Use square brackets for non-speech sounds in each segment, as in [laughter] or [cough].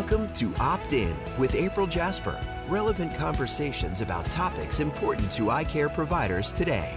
Welcome to Opt In with April Jasper. Relevant conversations about topics important to eye care providers today.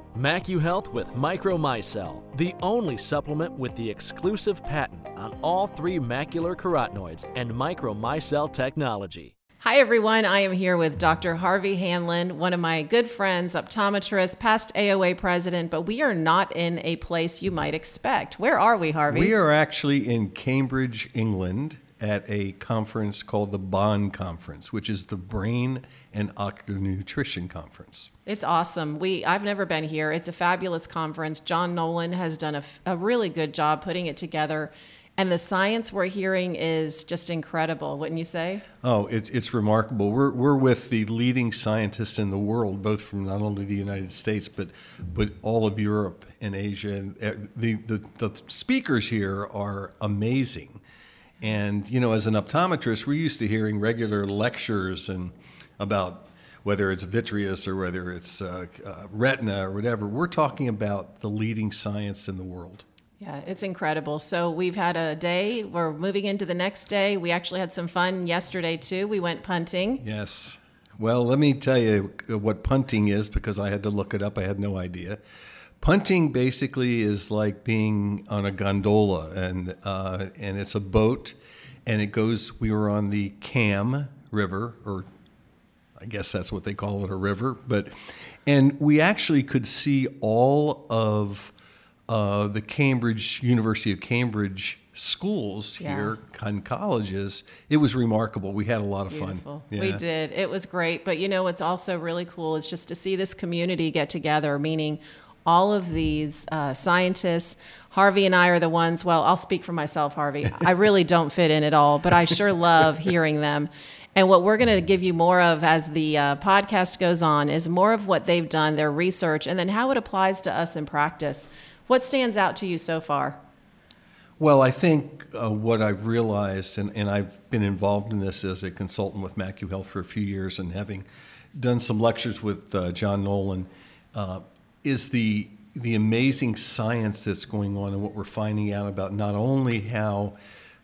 MacuHealth with Micromicelle, the only supplement with the exclusive patent on all three macular carotenoids and Micromicelle technology. Hi, everyone. I am here with Dr. Harvey Hanlen, one of my good friends, optometrist, past AOA president, but we are not in a place you might expect. Where are we, Harvey? We are actually in Cambridge, England, at a conference called the BON Conference, which is the Brain and Ocular Nutrition Conference. It's awesome. We I've never been here. It's a fabulous conference. John Nolan has done a, a really good job putting it together. And the science we're hearing is just incredible, wouldn't you say? Oh, it's, it's remarkable. We're, we're with the leading scientists in the world, both from not only the United States, but, but all of Europe and Asia. And uh, the, the, the speakers here are amazing. And, you know, as an optometrist, we're used to hearing regular lectures and about whether it's vitreous or whether it's uh, uh, retina or whatever. We're talking about the leading science in the world. Yeah, it's incredible. So we've had a day. We're moving into the next day. We actually had some fun yesterday too. We went punting. Yes. Well, let me tell you what punting is because I had to look it up. I had no idea. Punting basically is like being on a gondola, and uh, and it's a boat, and it goes. We were on the Cam River, or I guess that's what they call it, a river. But and we actually could see all of uh, the Cambridge University of Cambridge schools Yeah. here and colleges. It was remarkable. We had a lot of Beautiful. fun. We did. It was great. But you know what's also really cool is just to see this community get together, meaning all of these uh, scientists. Harvey and I are the ones, well, I'll speak for myself, Harvey. [laughs] I really don't fit in at all, but I sure love hearing them. And what we're going to give you more of as the uh, podcast goes on is more of what they've done, their research, and then how it applies to us in practice. What stands out to you so far? Well, I think uh, what I've realized, and, and I've been involved in this as a consultant with MacuHealth for a few years and having done some lectures with uh, John Nolan, uh, is the, the amazing science that's going on and what we're finding out about not only how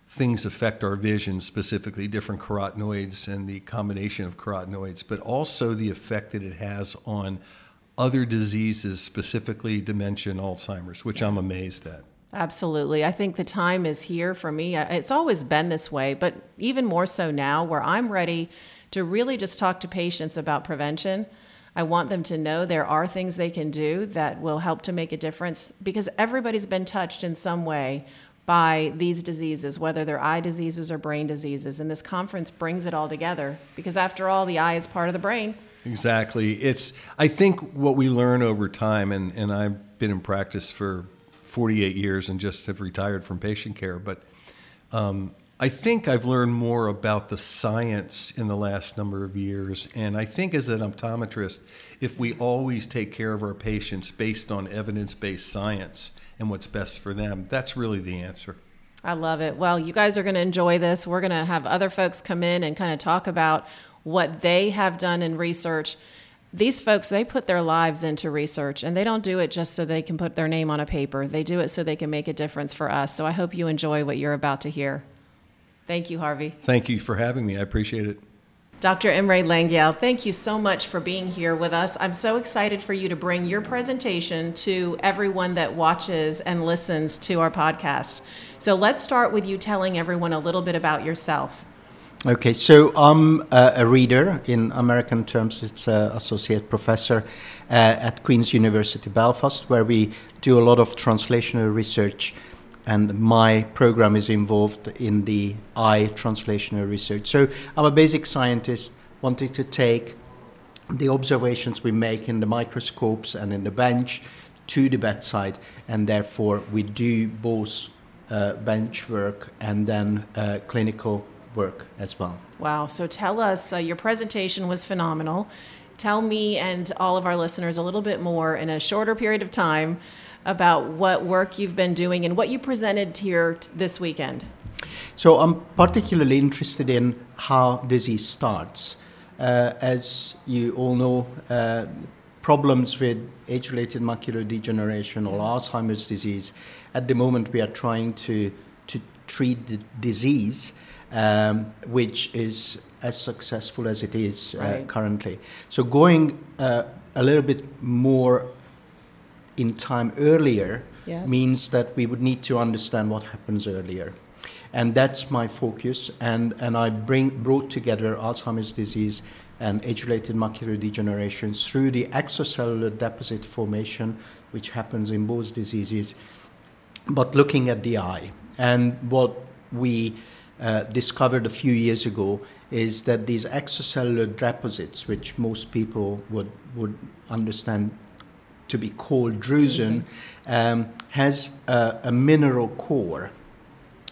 things affect our vision, specifically different carotenoids and the combination of carotenoids, but also the effect that it has on other diseases, specifically dementia and Alzheimer's, which I'm amazed at. Absolutely. I think the time is here for me. It's always been this way, but even more so now, where I'm ready to really just talk to patients about prevention. I want them to know there are things they can do that will help to make a difference because everybody's been touched in some way by these diseases, whether they're eye diseases or brain diseases. And this conference brings it all together because, after all, the eye is part of the brain. Exactly. It's I think what we learn over time, and, and I've been in practice for 48 years and just have retired from patient care, but um, I think I've learned more about the science in the last number of years. And I think as an optometrist, if we always take care of our patients based on evidence based science and what's best for them, that's really the answer. I love it. Well, you guys are going to enjoy this. We're going to have other folks come in and kind of talk about what they have done in research. These folks, they put their lives into research and they don't do it just so they can put their name on a paper. They do it so they can make a difference for us. So I hope you enjoy what you're about to hear. Thank you, Harvey. Thank you for having me. I appreciate it. Dr. Imre Lengyel, thank you so much for being here with us. I'm so excited for you to bring your presentation to everyone that watches and listens to our podcast. So let's start with you telling everyone a little bit about yourself. Okay, so I'm uh, a reader. In American terms, it's uh, associate professor uh, at Queen's University Belfast, where we do a lot of translational research. And my program is involved in the eye translational research. So I'm a basic scientist wanting to take the observations we make in the microscopes and in the bench to the bedside, and therefore we do both uh, bench work and then uh, clinical work as well. Wow. So tell us, uh, your presentation was phenomenal. Tell me and all of our listeners a little bit more in a shorter period of time about what work you've been doing and what you presented here t- this weekend. So I'm particularly interested in how disease starts. Uh, as you all know, uh, problems with age-related macular degeneration or Alzheimer's disease, at the moment we are trying to, to treat the disease, um, which is as successful as it is uh, Right. currently. So going uh, a little bit more in time earlier Yes. means that we would need to understand what happens earlier. And that's my focus. And, and I bring, brought together Alzheimer's disease and age-related macular degeneration through the extracellular deposit formation, which happens in both diseases, but looking at the eye. And what we uh, discovered a few years ago is that these extracellular deposits, which most people would, would understand to be called drusen, um, has a, a mineral core.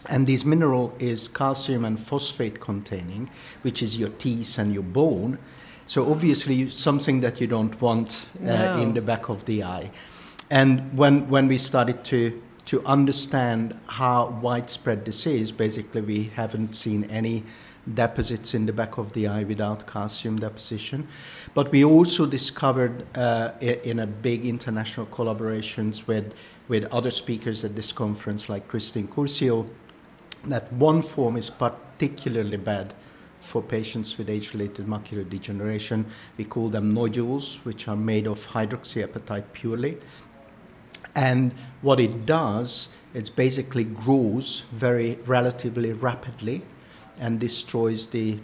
And this mineral is calcium and phosphate containing, which is your teeth and your bone. So obviously something that you don't want uh, No. in the back of the eye. And when, when we started to, to understand how widespread this is, basically we haven't seen any deposits in the back of the eye without calcium deposition. But we also discovered uh, in a big international collaborations with, with other speakers at this conference, like Christine Curcio, that one form is particularly bad for patients with age-related macular degeneration. We call them nodules, which are made of hydroxyapatite purely. And what it does, it basically grows very relatively rapidly and destroys the,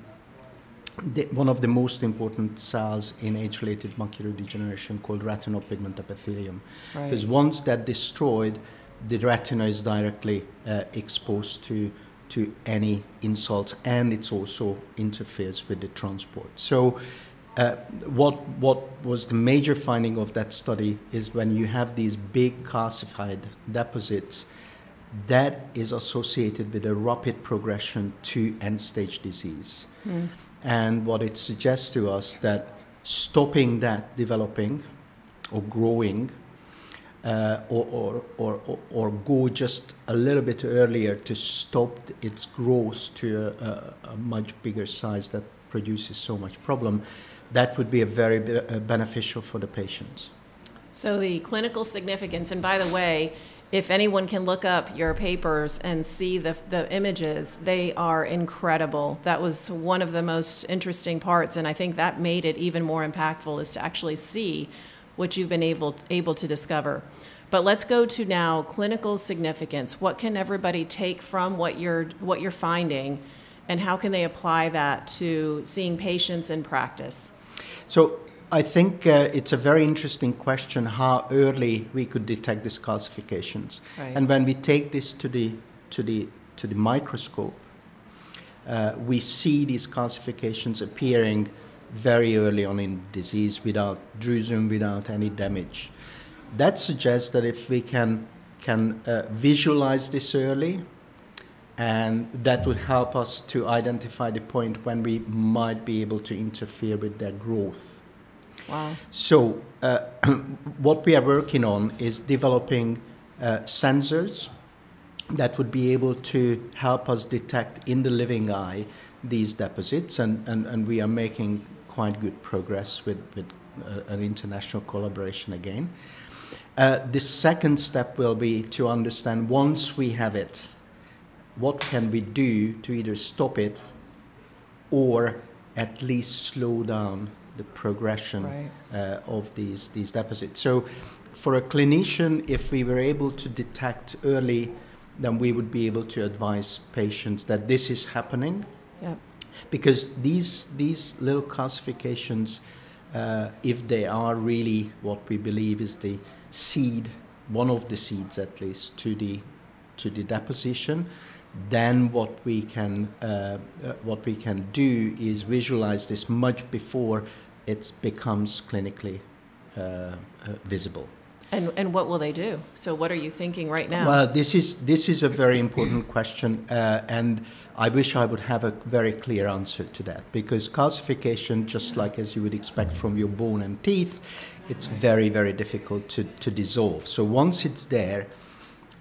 the one of the most important cells in age-related macular degeneration called retinal pigment epithelium. Right. Because once that destroyed, the retina is directly uh, exposed to to any insults, and it also interferes with the transport. So, uh, what what was the major finding of that study is when you have these big calcified deposits, that is associated with a rapid progression to end-stage disease. And what it suggests to us that stopping that developing or growing uh, or, or, or, or, or go just a little bit earlier to stop its growth to a, a, a much bigger size that produces so much problem, that would be a very be- uh, beneficial for the patients. So the clinical significance, and by the way, if anyone can look up your papers and see the, the images, they are incredible. That was one of the most interesting parts, and I think that made it even more impactful is to actually see what you've been able able to discover. But let's go to now clinical significance. What can everybody take from what you're what you're finding, and how can they apply that to seeing patients in practice? So I think uh, it's a very interesting question how early we could detect these calcifications. Right. And when we take this to the, to the, to the microscope, uh, we see these calcifications appearing very early on in disease without drusen, without any damage. That suggests that if we can, can uh, visualize this early, and that would help us to identify the point when we might be able to interfere with their growth. So, uh, [clears throat] what we are working on is developing uh, sensors that would be able to help us detect in the living eye these deposits, and, and, and we are making quite good progress with, with uh, an international collaboration again. Uh, the second step will be to understand once we have it, what can we do to either stop it or at least slow down the progression Right. uh, of these, these deposits. So, for a clinician, if we were able to detect early, then we would be able to advise patients that this is happening Yep. because these, these little calcifications, uh, if they are really what we believe is the seed, one of the seeds at least, to the, to the deposition, then what we can uh, uh, what we can do is visualize this much before it becomes clinically uh, uh, visible. And, and what will they do? So, what are you thinking right now? Well, this is this is a very important question, uh, and I wish I would have a very clear answer to that because calcification, just like as you would expect from your bone and teeth, it's very very difficult to, to dissolve. So once it's there,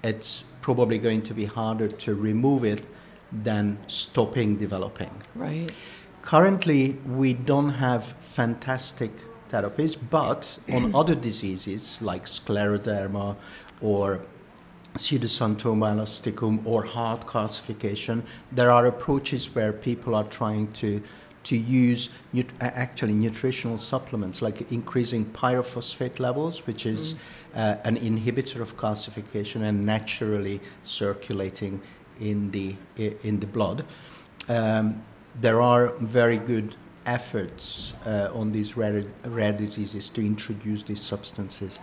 it's probably going to be harder to remove it than stopping developing. right. Currently, we don't have fantastic therapies, but on [clears throat] other diseases like scleroderma or pseudoxanthoma elasticum or heart calcification, there are approaches where people are trying to to use nut- actually nutritional supplements like increasing pyrophosphate levels, which is uh, an inhibitor of calcification and naturally circulating in the in the blood. Um, there are very good efforts uh, on these rare, rare diseases to introduce these substances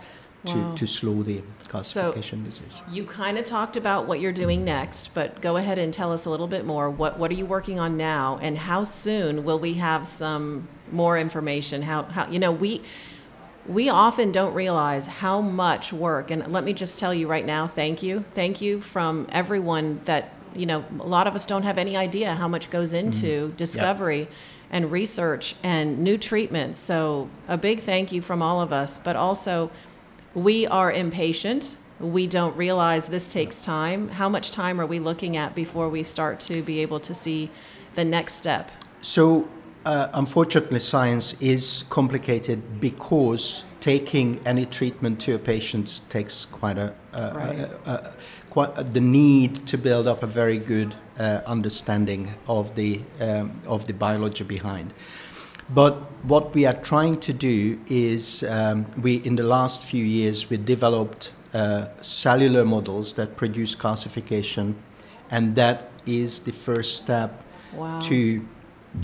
to, Wow. to slow the calcification disease. You kind of talked about what you're doing next, but go ahead and tell us a little bit more. What what are you working on now, and how soon will we have some more information? How how you know we we often don't realize how much work and let me just tell you right now thank you thank you from everyone that you know a lot of us don't have any idea how much goes into discovery and research and new treatments so a big thank you from all of us but also we are impatient. We don't realize this takes time. How much time are we looking at before we start to be able to see the next step? So, uh, unfortunately, science is complicated because taking any treatment to a patient takes quite a, a, Right. a, a, quite a, the need to build up a very good uh, understanding of the um, of the biology behind. But what we are trying to do is um, we in the last few years we developed uh, cellular models that produce calcification, and that is the first step Wow. to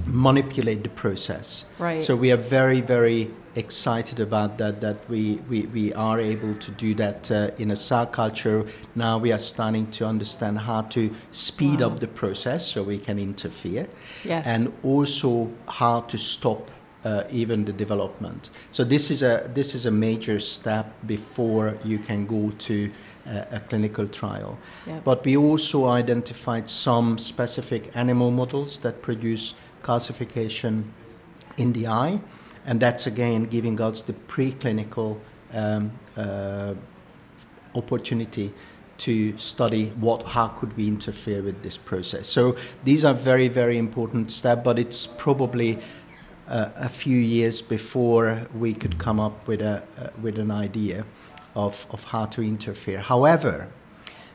manipulate the process. Right. So we are very, very excited about that, that we, we, we are able to do that uh, in a cell culture. Now we are starting to understand how to speed Wow. up the process so we can interfere. Yes. And also how to stop uh, even the development. So this is a this is a major step before you can go to uh, a clinical trial. Yep. But we also identified some specific animal models that produce calcification in the eye, and that's again giving us the preclinical um, uh, opportunity to study what how could we interfere with this process. So these are very very important steps, but it's probably uh, a few years before we could come up with a uh, with an idea of of how to interfere. However,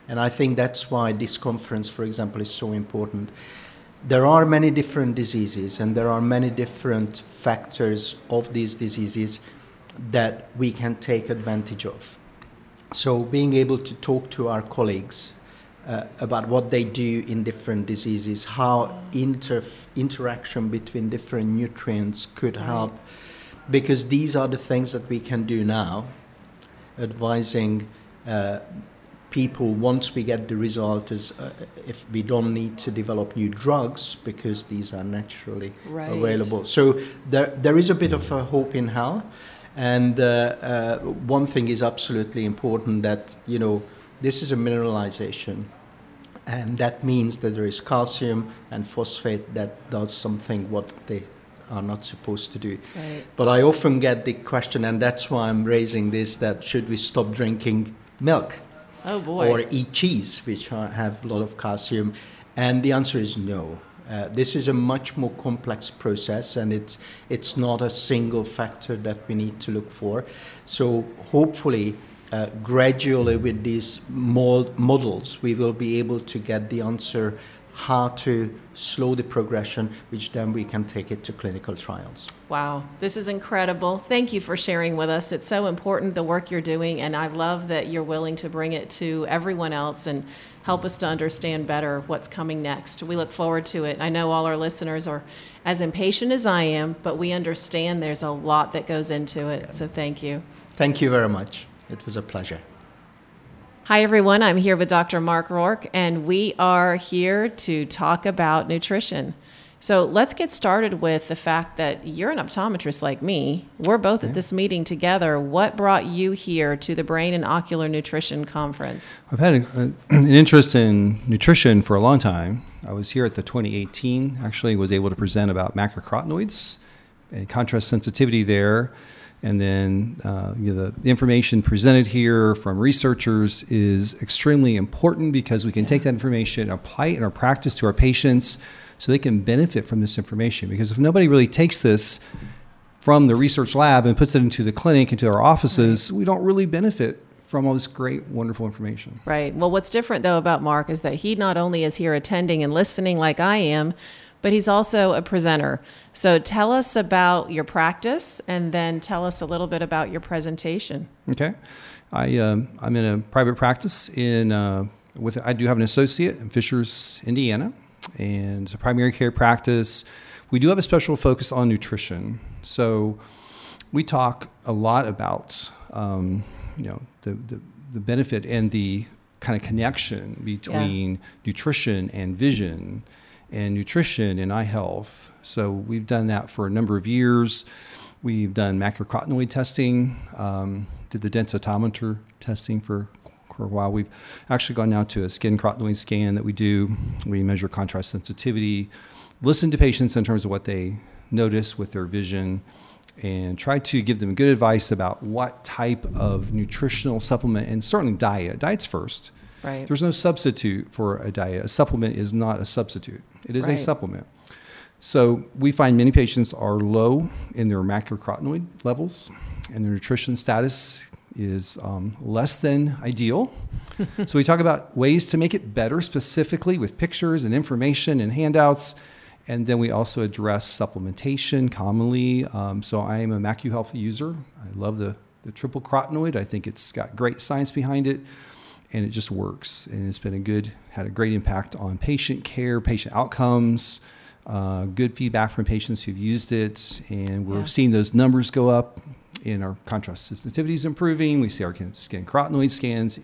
and I think that's why this conference, for example, is so important. There are many different diseases, and there are many different factors of these diseases that we can take advantage of. So, being able to talk to our colleagues uh, about what they do in different diseases, how inter- interaction between different nutrients could help, because these are the things that we can do now, advising uh, people once we get the result is uh, if we don't need to develop new drugs because these are naturally Right. available. So there, there is a bit of a hope in hell. And uh, uh, one thing is absolutely important that, you know, this is a mineralization. And that means that there is calcium and phosphate that does something what they are not supposed to do. Right. But I often get the question, and that's why I'm raising this, that should we stop drinking milk? Oh boy or eat cheese, which have a lot of calcium? And the answer is no. Uh, this is a much more complex process, and it's it's not a single factor that we need to look for. So hopefully, uh, gradually with these models, we will be able to get the answer how to slow the progression, which then we can take it to clinical trials. Wow, this is incredible. Thank you for sharing with us. It's so important the work you're doing, and I love that you're willing to bring it to everyone else and help us to understand better what's coming next. We look forward to it. I know all our listeners are as impatient as I am, but we understand there's a lot that goes into it. So thank you. Thank you very much. It was a pleasure. Hi, everyone. I'm here with Dr. Mark Roark, and we are here to talk about nutrition. So let's get started with the fact that you're an optometrist like me. We're both at this meeting together. What brought you here to the Brain and Ocular Nutrition Conference? I've had a, a, [clears throat] an interest in nutrition for a long time. I was here at the 2018, actually, was able to present about macrocarotenoids and contrast sensitivity there. And then uh, you know, the, the, information presented here from researchers is extremely important because we can take that information, apply it in our practice to our patients so they can benefit from this information. Because if nobody really takes this from the research lab and puts it into the clinic, into our offices, right. we don't really benefit from all this great, wonderful information. Right. Well, what's different though about Mark is that he not only is here attending and listening like I am, but he's also a presenter. So tell us about your practice and then tell us a little bit about your presentation. Okay. I, um, I'm in a private practice in, uh, with, I do have an associate in Fishers, Indiana and it's a primary care practice. We do have a special focus on nutrition. So we talk a lot about um, you know the, the, the benefit and the kind of connection between yeah. nutrition and vision and nutrition and eye health. So we've done that for a number of years. We've done macrocarotenoid testing, um, did the densitometer testing for for a while. We've actually gone now to a skin carotenoid scan that we do. We measure contrast sensitivity, listen to patients in terms of what they notice with their vision, and try to give them good advice about what type of nutritional supplement and certainly diet. Diet's first. Right. There's no substitute for a diet. A supplement is not a substitute. It is right. a supplement. So we find many patients are low in their macrocarotenoid levels, and their nutrition status is um, less than ideal. [laughs] so we talk about ways to make it better, specifically with pictures and information and handouts. And then we also address supplementation commonly. Um, so I am a MacuHealth user. I love the, the triple carotenoid. I think it's got great science behind it and it just works. And it's been a good, had a great impact on patient care, patient outcomes, uh, good feedback from patients who've used it. And we're yeah. seeing those numbers go up in our contrast sensitivity is improving. We see our skin carotenoid scans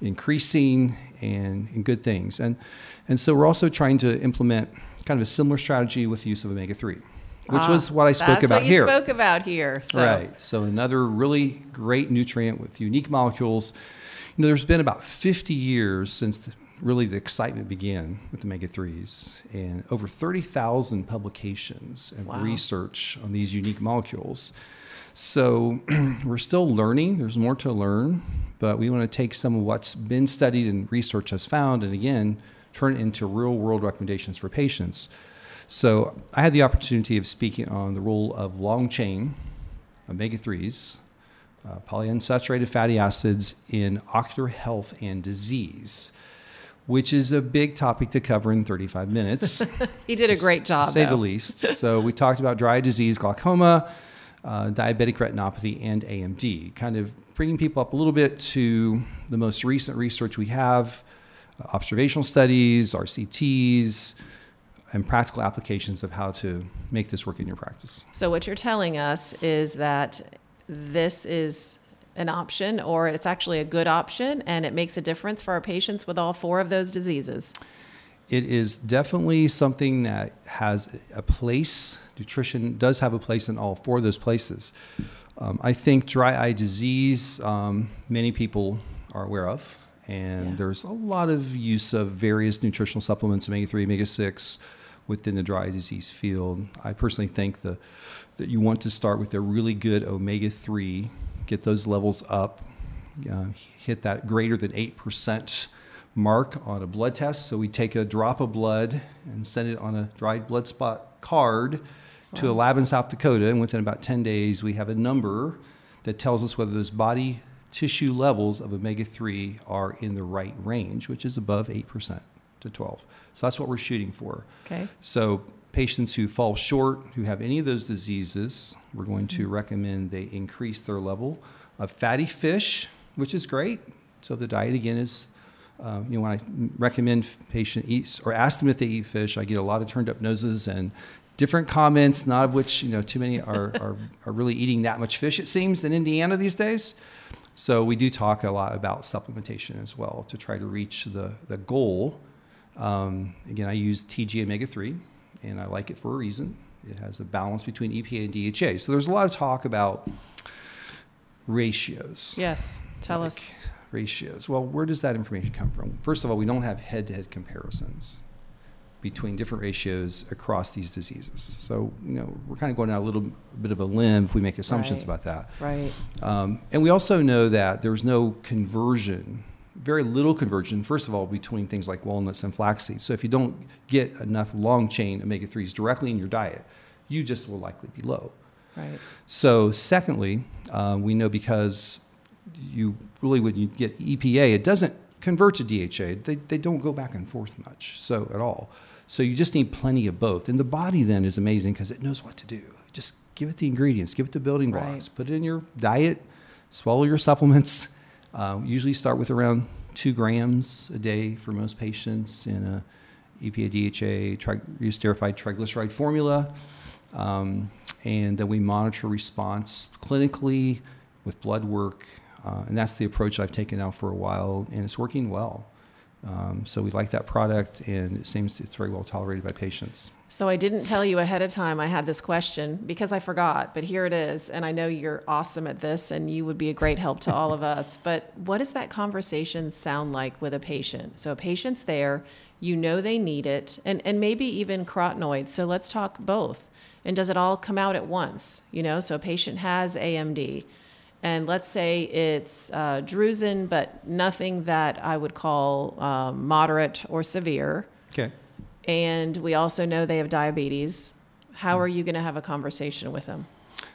increasing and, and good things. And, and so we're also trying to implement kind of a similar strategy with the use of omega 3 which ah, was what I spoke about here. spoke about here. So. Right. So another really great nutrient with unique molecules. You know, there's been about 50 years since the, really the excitement began with the omega 3s, and over 30,000 publications and wow. research on these unique molecules. So [clears throat] we're still learning. There's more to learn, but we want to take some of what's been studied and research has found, and again, turn it into real world recommendations for patients. So I had the opportunity of speaking on the role of long chain omega 3s, uh, polyunsaturated fatty acids in ocular health and disease which is a big topic to cover in 35 minutes. [laughs] he did a great job, to say though. the least. so we talked about dry disease, glaucoma, uh, diabetic retinopathy, and AMD, kind of bringing people up a little bit to the most recent research we have, uh, observational studies, RCTs, and practical applications of how to make this work in your practice. So, what you're telling us is that this is an option, or it's actually a good option, and it makes a difference for our patients with all four of those diseases. It is definitely something that has a place nutrition does have a place in all four of those places. Um, I think dry eye disease, um, many people are aware of, and yeah. there's a lot of use of various nutritional supplements, omega 3, omega 6, within the dry disease field. I personally think the, that you want to start with a really good omega 3, get those levels up, uh, hit that greater than 8% mark on a blood test. So we take a drop of blood and send it on a dried blood spot card to a lab in South Dakota, and within about 10 days, we have a number that tells us whether those body tissue levels of omega 3 are in the right range, which is above 8% to 12. So that's what we're shooting for. Okay. So patients who fall short, who have any of those diseases, we're going to mm-hmm. recommend they increase their level of fatty fish, which is great. So the diet again is, uh, you know, when I recommend patient eats or ask them if they eat fish, I get a lot of turned up noses and different comments, not of which you know too many are, [laughs] are, are really eating that much fish. It seems in Indiana these days. So we do talk a lot about supplementation as well to try to reach the the goal. Um, again, I use TG omega three and I like it for a reason. It has a balance between EPA and DHA. So there's a lot of talk about ratios. Yes, tell like us. Ratios. Well, where does that information come from? First of all, we don't have head to head comparisons between different ratios across these diseases. So, you know, we're kind of going out a little bit of a limb if we make assumptions Right. about that. Right. Um, and we also know that there's no conversion, very little conversion, first of all, between things like walnuts and flaxseed. So if you don't get enough long chain omega 3s directly in your diet, you just will likely be low. Right. So, secondly, uh, we know because you really, when you get EPA, it doesn't convert to DHA. They, they don't go back and forth much, so at all. So, you just need plenty of both. And the body then is amazing because it knows what to do. Just give it the ingredients, give it the building Right. blocks, put it in your diet, swallow your supplements. Uh, usually start with around two grams a day for most patients in a EPA DHA tri- esterified triglyceride formula. Um, and then we monitor response clinically with blood work. Uh, and that's the approach I've taken now for a while, and it's working well. Um, so we like that product, and it seems it's very well tolerated by patients. So I didn't tell you ahead of time I had this question because I forgot, but here it is. And I know you're awesome at this and you would be a great help to all of [laughs] us. But what does that conversation sound like with a patient? So a patient's there, you know they need it, and, and maybe even carotenoids. So let's talk both. And does it all come out at once? You know, so a patient has AMD. And let's say it's uh, drusen, but nothing that I would call um, moderate or severe Okay. and we also know they have diabetes. How are you going to have a conversation with them?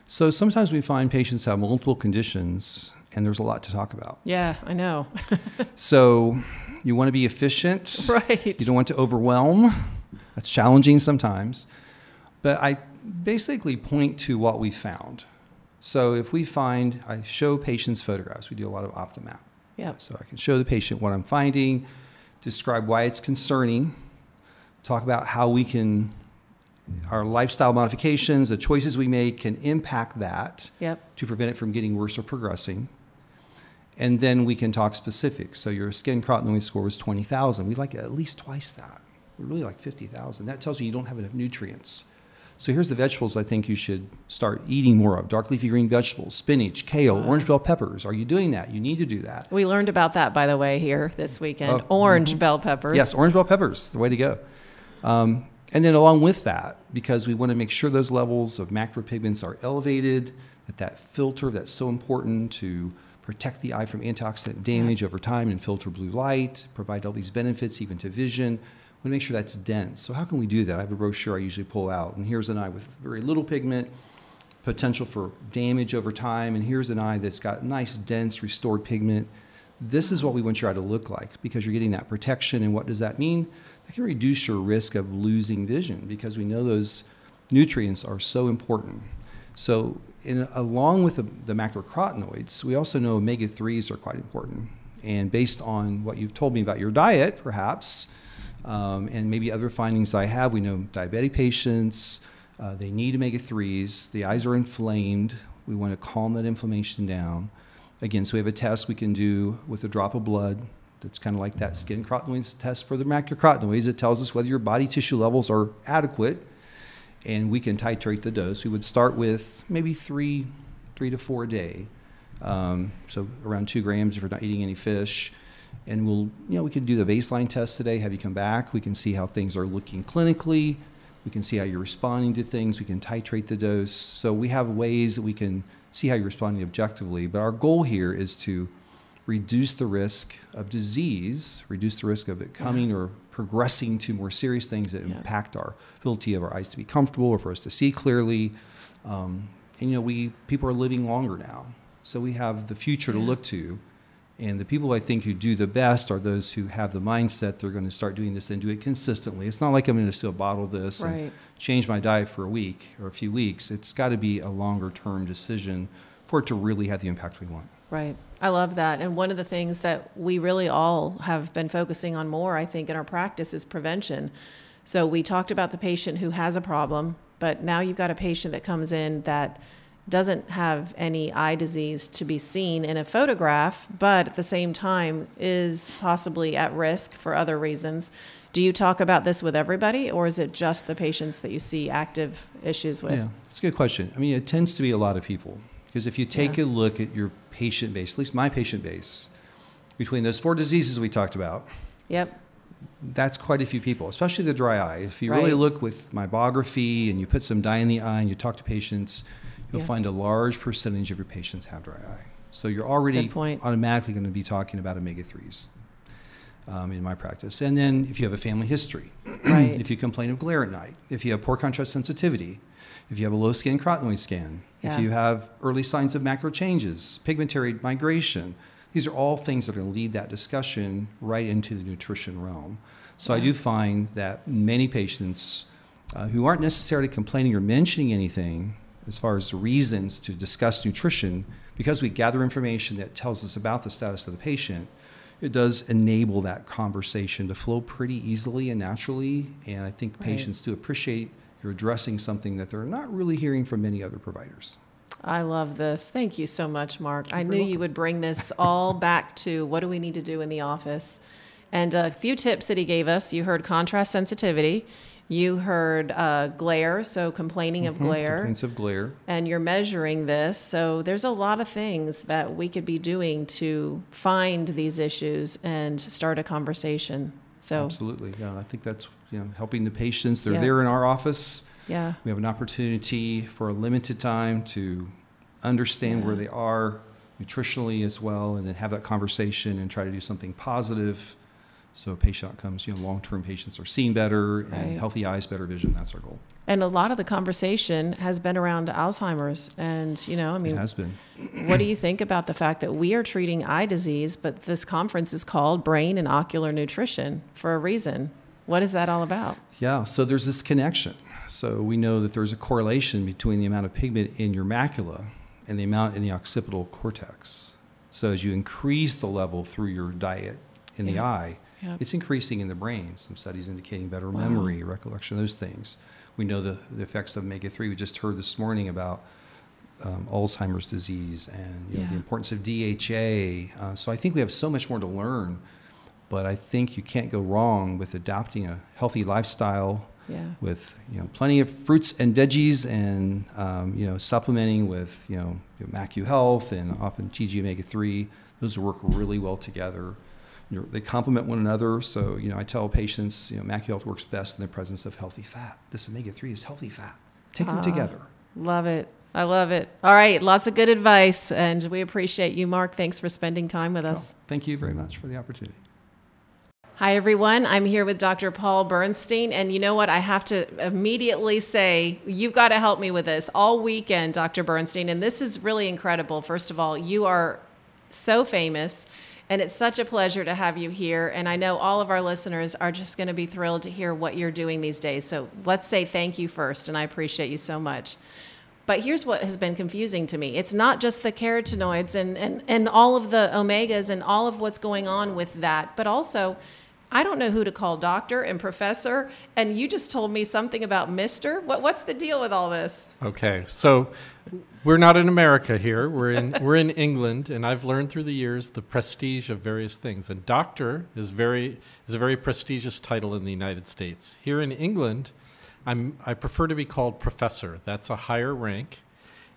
So sometimes we find patients have multiple conditions, and there's a lot to talk about. Yeah, I know. [laughs] So you want to be efficient. right. You don't want to overwhelm. That's challenging sometimes. But I basically point to what we found. So if we find, I show patients photographs. We do a lot of Optomap. Yep. So I can show the patient what I'm finding, describe why it's concerning, talk about how we can, our lifestyle modifications, the choices we make can impact that Yep. to prevent it from getting worse or progressing. And then we can talk specifics. So your skin carotenoid score was 20,000. We'd like at least twice that. We really like 50,000. That tells me you don't have enough nutrients. So here's the vegetables I think you should start eating more of. Dark leafy green vegetables, spinach, kale, orange bell peppers. Are you doing that? You need to do that. We learned about that, by the way, here this weekend. Oh, Orange bell peppers. Yes, orange bell peppers, the way to go. Um, and then along with that, because we want to make sure those levels of macropigments are elevated, that that filter that's so important to protect the eye from antioxidant damage over time and filter blue light, provide all these benefits even to vision. Want to make sure that's dense. So how can we do that? I have a brochure I usually pull out, and here's an eye with very little pigment, potential for damage over time, and here's an eye that's got nice, dense, restored pigment. This is what we want your eye to look like because you're getting that protection. And what does that mean? That can reduce your risk of losing vision because we know those nutrients are so important. So, in, along with the, the macrocarotenoids, we also know omega 3s are quite important. And based on what you've told me about your diet, perhaps, um, and maybe other findings I have, we know diabetic patients, uh, they need omega 3s, the eyes are inflamed. We want to calm that inflammation down. Again, so we have a test we can do with a drop of blood. That's kind of like that skin carotenoids test for the macrocarotenoids. It tells us whether your body tissue levels are adequate, and we can titrate the dose. We would start with maybe three, three to four a day, um, so around two grams if you're not eating any fish. And we'll, you know, we can do the baseline test today. Have you come back? We can see how things are looking clinically. We can see how you're responding to things. We can titrate the dose. So we have ways that we can see how you're responding objectively. But our goal here is to reduce the risk of disease, reduce the risk of it coming or progressing to more serious things that Yeah. impact our ability of our eyes to be comfortable or for us to see clearly. Um, and you know, we people are living longer now, so we have the future to look to. And the people I think who do the best are those who have the mindset they're going to start doing this and do it consistently. It's not like I'm going to still bottle this Right. and change my diet for a week or a few weeks. It's got to be a longer term decision for it to really have the impact we want. Right. I love that. And one of the things that we really all have been focusing on more, I think, in our practice is prevention. So we talked about the patient who has a problem, but now you've got a patient that comes in that doesn't have any eye disease to be seen in a photograph, but at the same time is possibly at risk for other reasons. Do you talk about this with everybody, or is it just the patients that you see active issues with? Yeah, that's a good question. I mean, it tends to be a lot of people because if you take Yeah. a look at your patient base, at least my patient base, between those four diseases we talked about, Yep. that's quite a few people, especially the dry eye. If you really look with meibography and you put some dye in the eye and you talk to patients, you'll Yeah. find a large percentage of your patients have dry eye. So you're already automatically going to be talking about omega 3s um, in my practice. And then if you have a family history, Right. if you complain of glare at night, if you have poor contrast sensitivity, if you have a low skin carotenoid scan, Yeah. if you have early signs of macro changes, pigmentary migration, these are all things that are going to lead that discussion right into the nutrition realm. So I do find that many patients uh, who aren't necessarily complaining or mentioning anything as far as the reasons to discuss nutrition, because we gather information that tells us about the status of the patient, it does enable that conversation to flow pretty easily and naturally. And I think Right. patients do appreciate you're addressing something that they're not really hearing from many other providers. I love this. Thank you so much, Mark. I You're knew very you would bring this all [laughs] back to what do we need to do in the office. And a few tips that he gave us. You heard contrast sensitivity. You heard uh, glare, so complaining of glare. Complaints of glare. and you're measuring this. So there's a lot of things that we could be doing to find these issues and start a conversation. So Absolutely. Yeah, I think that's you know helping the patients. They're Yeah. there in our office. yeah, We have an opportunity for a limited time to understand where they are nutritionally as well, and then have that conversation and try to do something positive. So patient outcomes, you know, long-term patients are seeing better and Right. healthy eyes, better vision. That's our goal. and a lot of the conversation has been around Alzheimer's. And you know, I It mean, has been. what do you think about the fact that we are treating eye disease, but this conference is called Brain and Ocular Nutrition for a reason? What is that all about? Yeah, so there's this connection. So we know that there's a correlation between the amount of pigment in your macula and the amount in the occipital cortex. So as you increase the level through your diet in the eye, Yeah. it's increasing in the brain. Some studies indicating better Wow. memory, recollection, those things. We know the, the effects of omega 3. We just heard this morning about um, Alzheimer's disease and you know, Yeah. the importance of DHA. Uh, so I think we have so much more to learn, but I think you can't go wrong with adopting a healthy lifestyle Yeah. with you know plenty of fruits and veggies and um, you know supplementing with you know MacuHealth and often TG omega three. Those work really well together. You know, they complement one another. So you know I tell patients you know MacuHealth works best in the presence of healthy fat. This omega three is healthy fat. Take them Ah. together. Love it. I love it. All right, lots of good advice, and we appreciate you, Mark. Thanks for spending time with us. Well, thank you very much for the opportunity. Hi, everyone. I'm here with Dr. Paul Bernstein. And you know what? I have to immediately say, you've got to help me with this all weekend, Dr. Bernstein. And this is really incredible. First of all, you are so famous, and it's such a pleasure to have you here. And I know all of our listeners are just going to be thrilled to hear what you're doing these days. So let's say thank you first, and I appreciate you so much. But here's what has been confusing to me. It's not just the carotenoids and, and, and all of the omegas and all of what's going on with that, but also I don't know who to call doctor and professor. And you just told me something about mister. What, what's the deal with all this? Okay, so we're not in America here. We're in we're in England, and I've learned through the years the prestige of various things. And doctor is very is a very prestigious title in the United States. Here in England, I'm I prefer to be called professor. That's a higher rank.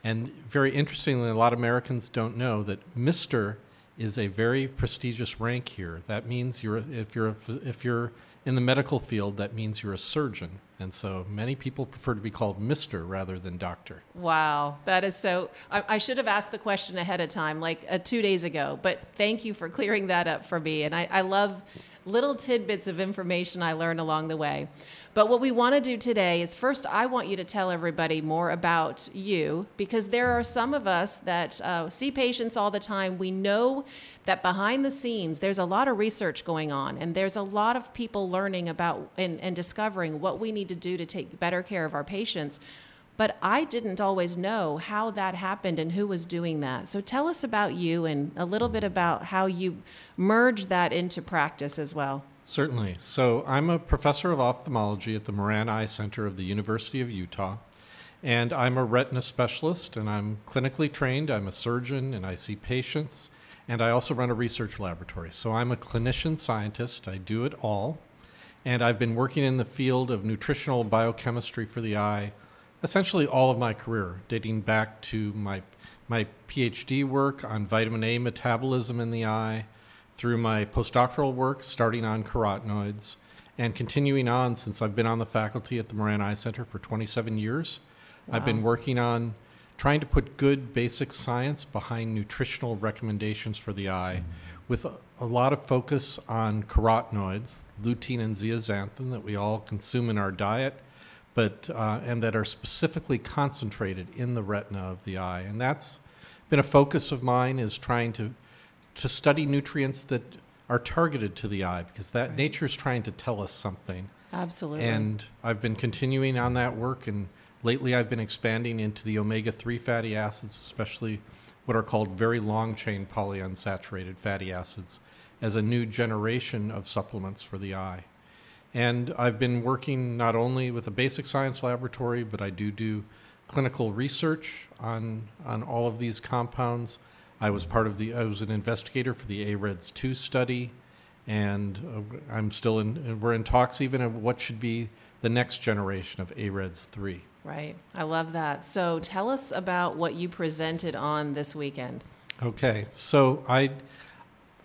And very interestingly, a lot of Americans don't know that Mister is a very prestigious rank here. That means you're if you're if you're in the medical field, that means you're a surgeon. And so many people prefer to be called Mister rather than Doctor. Wow, that is so. I, I should have asked the question ahead of time, like uh, two days ago, but thank you for clearing that up for me. And I, I love little tidbits of information I learn along the way. But what we want to do today is first, I want you to tell everybody more about you because there are some of us that uh, see patients all the time. We know that behind the scenes, there's a lot of research going on, and there's a lot of people learning about and, and discovering what we need to do to take better care of our patients. But I didn't always know how that happened and who was doing that. So tell us about you and a little bit about how you merge that into practice as well. Certainly. So I'm a professor of ophthalmology at the Moran Eye Center of the University of Utah. And I'm a retina specialist and I'm clinically trained. I'm a surgeon and I see patients. And I also run a research laboratory. So I'm a clinician scientist. I do it all. And I've been working in the field of nutritional biochemistry for the eye essentially all of my career, dating back to my, my PhD work on vitamin A metabolism in the eye, through my postdoctoral work, starting on carotenoids, and continuing on since I've been on the faculty at the Moran Eye Center for 27 years. Wow. I've been working on trying to put good basic science behind nutritional recommendations for the eye with a, a, lot of focus on carotenoids, lutein and zeaxanthin that we all consume in our diet, but uh, and that are specifically concentrated in the retina of the eye. And that's been a focus of mine is trying to to study nutrients that are targeted to the eye because that right. nature is trying to tell us something. Absolutely. And I've been continuing on that work and lately I've been expanding into the omega-3 fatty acids, especially what are called very long chain polyunsaturated fatty acids as a new generation of supplements for the eye. And I've been working not only with a basic science laboratory, but I do do clinical research on, on all of these compounds. I was part of the, I was an investigator for the AREDS 2 study, and uh, I'm still in, we're in talks even of what should be the next generation of AREDS 3. Right. I love that. So tell us about what you presented on this weekend. Okay. So I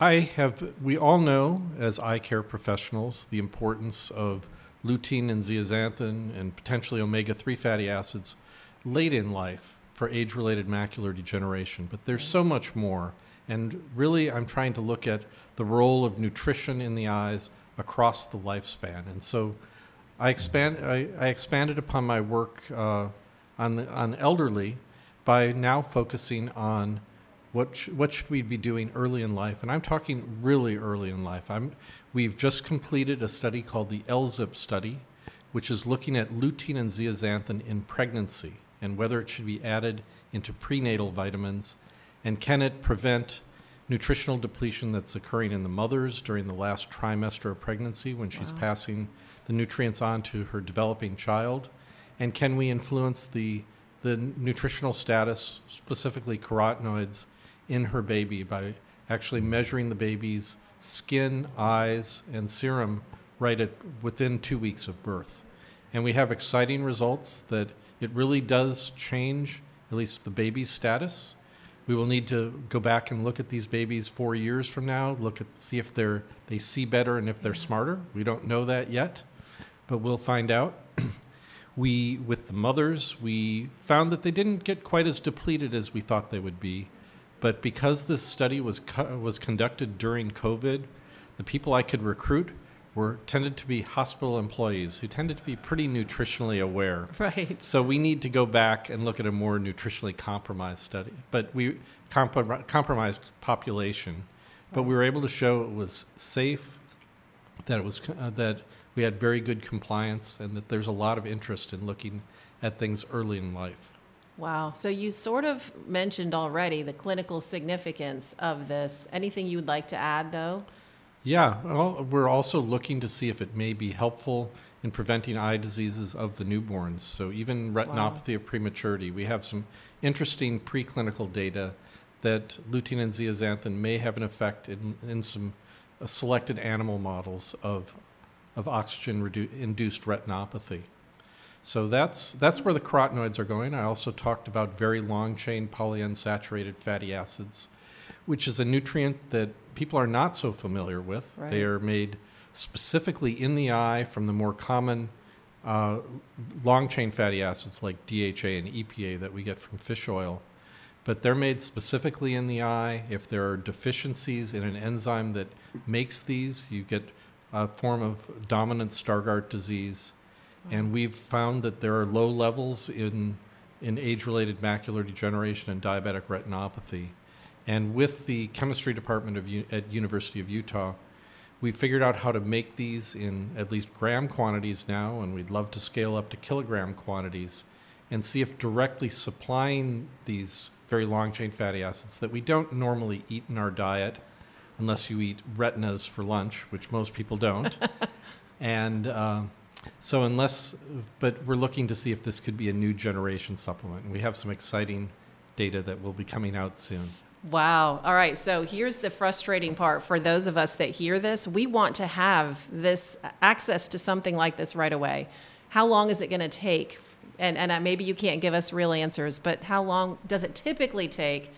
I have, we all know as eye care professionals the importance of lutein and zeaxanthin and potentially omega 3 fatty acids late in life for age related macular degeneration. But there's so much more. And really, I'm trying to look at the role of nutrition in the eyes across the lifespan. And so I, expand, I, I expanded upon my work uh, on, the, on elderly by now focusing on what, sh- what should we be doing early in life? And I'm talking really early in life. I'm, we've just completed a study called the LZIP study, which is looking at lutein and zeaxanthin in pregnancy and whether it should be added into prenatal vitamins and can it prevent nutritional depletion that's occurring in the mothers during the last trimester of pregnancy when she's wow. passing the nutrients on to her developing child and can we influence the the nutritional status specifically carotenoids in her baby by actually measuring the baby's skin, eyes, and serum right at within two weeks of birth. And we have exciting results that it really does change at least the baby's status. We will need to go back and look at these babies four years from now, look at see if they're they see better and if they're smarter. We don't know that yet, but we'll find out. [clears throat] we with the mothers, we found that they didn't get quite as depleted as we thought they would be but because this study was co- was conducted during COVID, the people I could recruit were tended to be hospital employees who tended to be pretty nutritionally aware. [laughs] Right. So we need to go back and look at a more nutritionally compromised study, but we comp- compromised population, but we were able to show it was safe, that it was uh, that we had very good compliance, and that there's a lot of interest in looking at things early in life. Wow. So you sort of mentioned already the clinical significance of this. Anything you would like to add, though? Yeah. Well, we're also looking to see if it may be helpful in preventing eye diseases of the newborns. So even retinopathy wow. of prematurity. We have some interesting preclinical data that lutein and zeaxanthin may have an effect in, in some uh, selected animal models of, of oxygen redu- induced retinopathy. So that's, that's where the carotenoids are going. I also talked about very long chain polyunsaturated fatty acids, which is a nutrient that people are not so familiar with. Right. They are made specifically in the eye from the more common uh, long chain fatty acids like DHA and EPA that we get from fish oil. But they're made specifically in the eye. If there are deficiencies in an enzyme that makes these, you get a form of dominant Stargardt disease and we've found that there are low levels in, in age related macular degeneration and diabetic retinopathy. And with the chemistry department of, at University of Utah, we figured out how to make these in at least gram quantities now, and we'd love to scale up to kilogram quantities and see if directly supplying these very long chain fatty acids that we don't normally eat in our diet, unless you eat retinas for lunch, which most people don't, [laughs] and uh, So unless, but we're looking to see if this could be a new generation supplement. And we have some exciting data that will be coming out soon. Wow. All right. So here's the frustrating part for those of us that hear this. We want to have this access to something like this right away. How long is it going to take? And, and uh, maybe you can't give us real answers, but how long does it typically take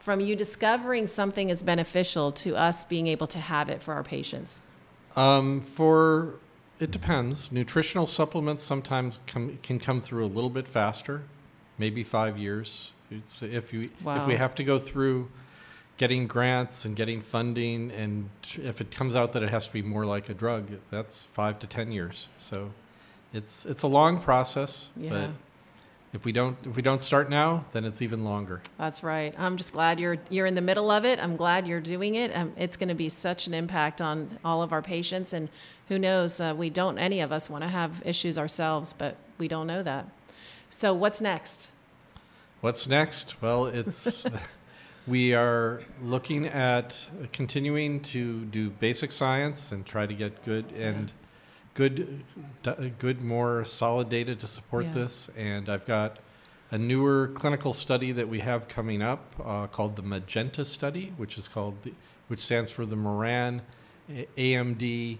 from you discovering something is beneficial to us being able to have it for our patients? Um, for it depends. Nutritional supplements sometimes come, can come through a little bit faster, maybe five years. It's if you Wow. if we have to go through getting grants and getting funding, and if it comes out that it has to be more like a drug, that's five to ten years. So it's it's a long process, Yeah. but if we don't if we don't start now, then it's even longer. That's right. I'm just glad you're you're in the middle of it. I'm glad you're doing it. Um, it's going to be such an impact on all of our patients, and who knows? Uh, we don't any of us want to have issues ourselves, but we don't know that. So what's next? What's next? Well, it's [laughs] we are looking at continuing to do basic science and try to get good and good, good, more solid data to support Yeah. this. And I've got a newer clinical study that we have coming up uh, called the Magenta study, which is called the, which stands for the Moran AMD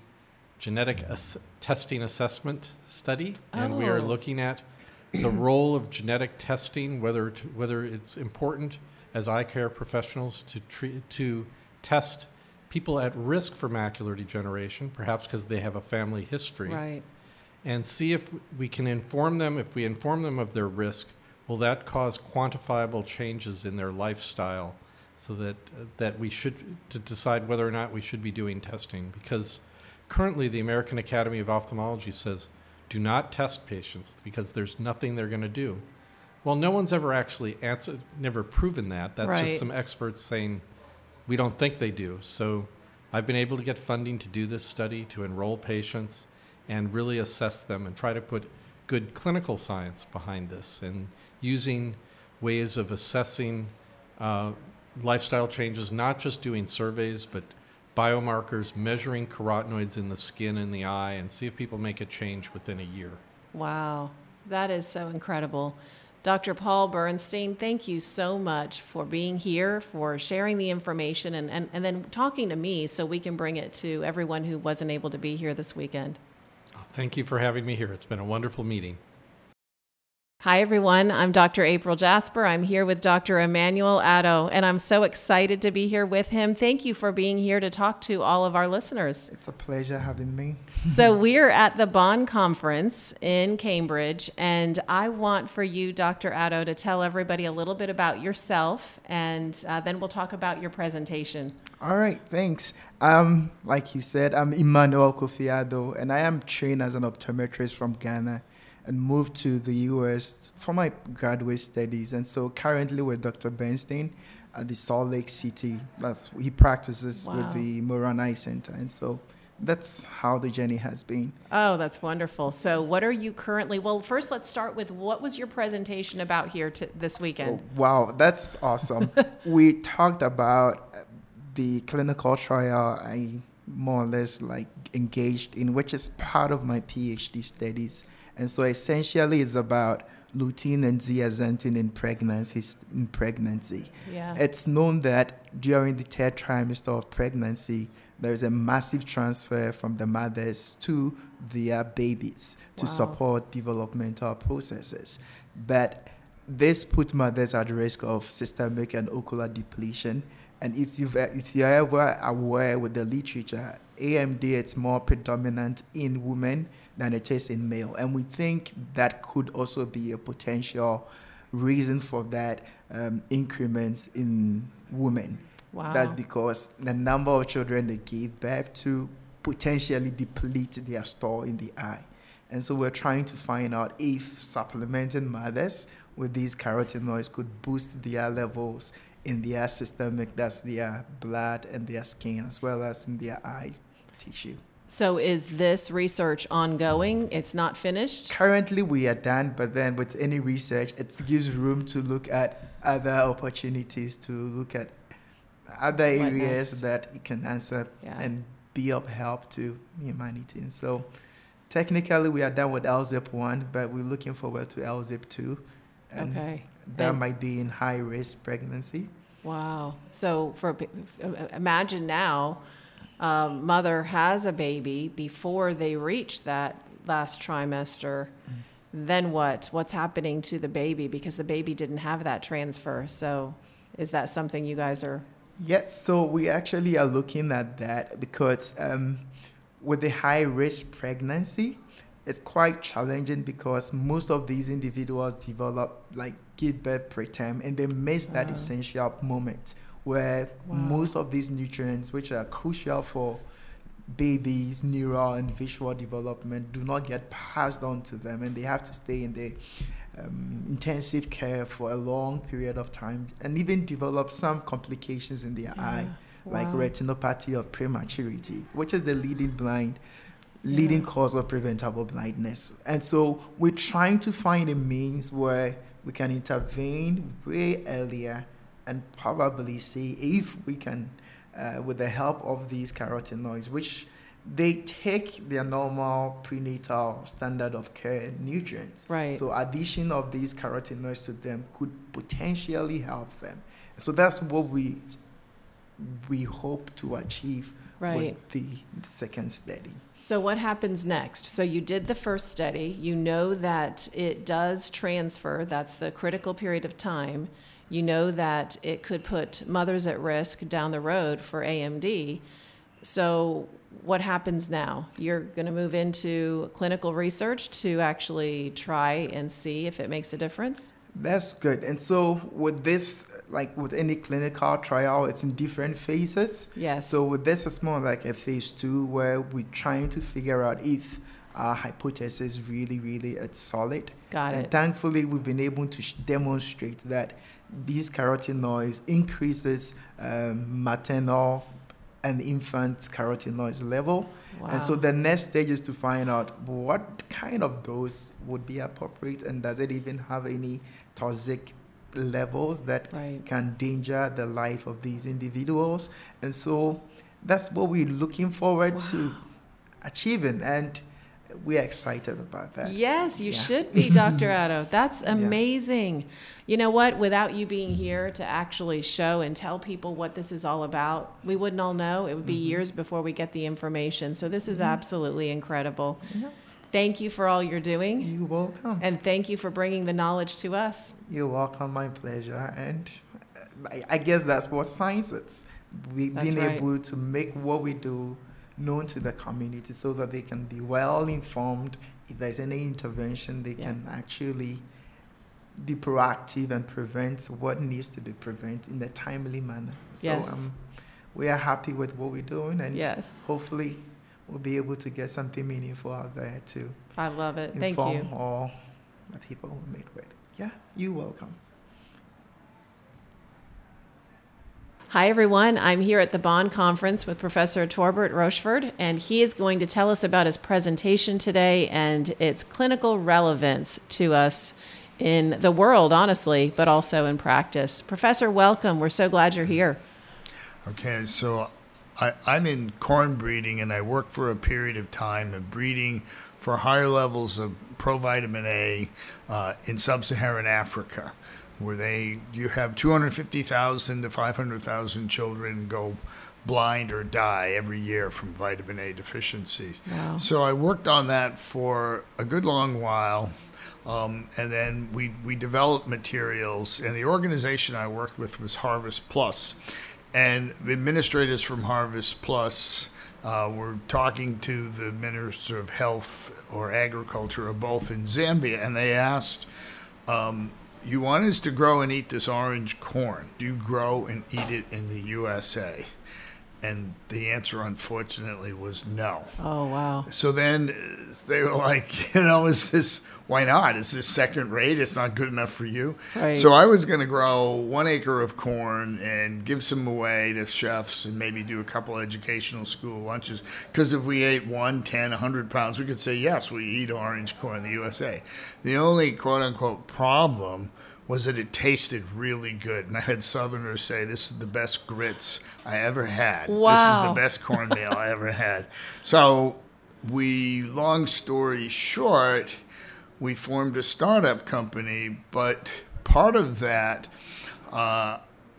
Genetic Ass- Testing Assessment Study, and we are Oh. looking at the role of genetic testing, whether to, whether it's important as eye care professionals to treat to test people at risk for macular degeneration, perhaps because they have a family history, Right. and see if we can inform them. If we inform them of their risk, will that cause quantifiable changes in their lifestyle, so that that we should to decide whether or not we should be doing testing because currently the American Academy of Ophthalmology says do not test patients because there's nothing they're going to do. Well, no one's ever actually answered, never proven that. That's Right. just some experts saying we don't think they do. So I've been able to get funding to do this study, to enroll patients, and really assess them and try to put good clinical science behind this and using ways of assessing uh, lifestyle changes, not just doing surveys, but biomarkers, measuring carotenoids in the skin and the eye, and see if people make a change within a year. Wow. That is so incredible. Dr. Paul Bernstein, thank you so much for being here, for sharing the information, and, and, and then talking to me so we can bring it to everyone who wasn't able to be here this weekend. Thank you for having me here. It's been a wonderful meeting. Hi, everyone. I'm Dr. April Jasper. I'm here with Dr. Emmanuel Addo, and I'm so excited to be here with him. Thank you for being here to talk to all of our listeners. It's a pleasure having me. [laughs] so, we're at the BON Conference in Cambridge, and I want for you, Dr. Addo, to tell everybody a little bit about yourself, and uh, then we'll talk about your presentation. All right, thanks. Um, like you said, I'm Emmanuel Kofi Addo, and I am trained as an optometrist from Ghana and moved to the US for my graduate studies. And so currently with Dr. Bernstein at the Salt Lake City, that's, he practices Wow. with the Moran Eye Center. And so that's how the journey has been. Oh, that's wonderful. So, what are you currently? Well, first, let's start with what was your presentation about here to, this weekend? Oh, wow, that's awesome. [laughs] we talked about the clinical trial I more or less like engaged in, which is part of my PhD studies. And so essentially it's about lutein and zeaxanthin in pregnancy. In pregnancy. Yeah. It's known that during the third trimester of pregnancy, there is a massive transfer from the mothers to their babies to support developmental processes. But this puts mothers at risk of systemic and ocular depletion. And if you've uh, if you're ever aware with the literature, AMD it's more predominant in women than it is in male, and we think that could also be a potential reason for that um, increments in women. Wow. That's because the number of children they give birth to potentially deplete their store in the eye. And so we're trying to find out if supplementing mothers with these carotenoids could boost their levels in their systemic, that's their blood and their skin, as well as in their eye tissue. So, is this research ongoing? It's not finished? Currently, we are done, but then with any research, it gives room to look at other opportunities, to look at other areas that it can answer Yeah. and be of help to humanity. And so technically we are done with LZIP one, but we're looking forward to LZIP two. And Okay. That And- might be in high risk pregnancy. Wow. So for imagine now, um, mother has a baby before they reach that last trimester. Then what? What's happening to the baby because the baby didn't have that transfer? So, is that something you guys are? Yes, so we actually are looking at that because um, with the high risk pregnancy, it's quite challenging because most of these individuals develop like give birth preterm and they miss that essential moment where most of these nutrients, which are crucial for babies' neural and visual development, do not get passed on to them and they have to stay in the um, intensive care for a long period of time and even develop some complications in their eye, like Wow. retinopathy of prematurity, which is the leading blind, leading cause of preventable blindness. And so we're trying to find a means where we can intervene way earlier and probably see if we can, uh, with the help of these carotenoids, which they take their normal prenatal standard of care nutrients. Right. So addition of these carotenoids to them could potentially help them. So that's what we we hope to achieve Right. with the second study. So what happens next? So you did the first study. You know that it does transfer. That's the critical period of time. You know that it could put mothers at risk down the road for AMD. So what happens now? You're going to move into clinical research to actually try and see if it makes a difference. That's good. And so with this, like with any clinical trial, it's in different phases. Yes. So with this, it's more like a phase two where we're trying to figure out if our hypothesis really, really is solid. Got and it. thankfully, we've been able to sh- demonstrate that these carotenoids increases um, maternal and infant carotenoids level. And so the next stage is to find out what kind of dose would be appropriate and does it even have any toxic levels that Right. can danger the life of these individuals. And so that's what we're looking forward to achieving and we're excited about that. Yes, you Yeah. should be, Dr. [laughs] Addo. That's Yeah. amazing. You know what? Without you being here to actually show and tell people what this is all about, we wouldn't all know. It would be years before we get the information. So this is absolutely incredible. Thank you for all you're doing, You're welcome. and thank you for bringing the knowledge to us. You're welcome, my pleasure. And uh, I, guess that's what science is. We That's being right. able to make what we do known to the community so that they can be well informed. If there's any intervention, they Yeah. can actually be proactive and prevent what needs to be prevented in a timely manner. So Yes. um, we are happy with what we're doing, and Yes, hopefully we'll be able to get something meaningful out there too. I love it. Thank inform you. all the people we meet with. Yeah, you're welcome. Hi, everyone. I'm here at the BON Conference with Professor Torbert Rocheford, and he is going to tell us about his presentation today and its clinical relevance to us in the world, honestly, but also in practice. Professor, welcome. We're so glad you're here. Okay, so I, I'm in corn breeding and I work for a period of time of breeding for higher levels of provitamin A uh, in sub Saharan Africa, where they you have 250,000 to 500,000 children go blind or die every year from vitamin A deficiencies. Wow. So I worked on that for a good long while. Um, and then we, we developed materials, and the organization I worked with was Harvest Plus. And the administrators from Harvest Plus uh, were talking to the Minister of Health or Agriculture, or both in Zambia, and they asked, um, You want us to grow and eat this orange corn? Do you grow and eat it in the USA? And the answer, unfortunately, was no. Oh, wow. So then uh, they were like, [laughs] you know, is this, why not? Is this second rate? It's not good enough for you. Right. So I was going to grow one acre of corn and give some away to chefs and maybe do a couple educational school lunches. Because if we ate one, 10, 100 pounds, we could say, yes, we eat orange corn in the USA. The only quote unquote problem was that it tasted really good. And I had Southerners say, this is the best grits I ever had. This is the best cornmeal I ever had. So we, long story short, we formed a startup company, but part of that, uh,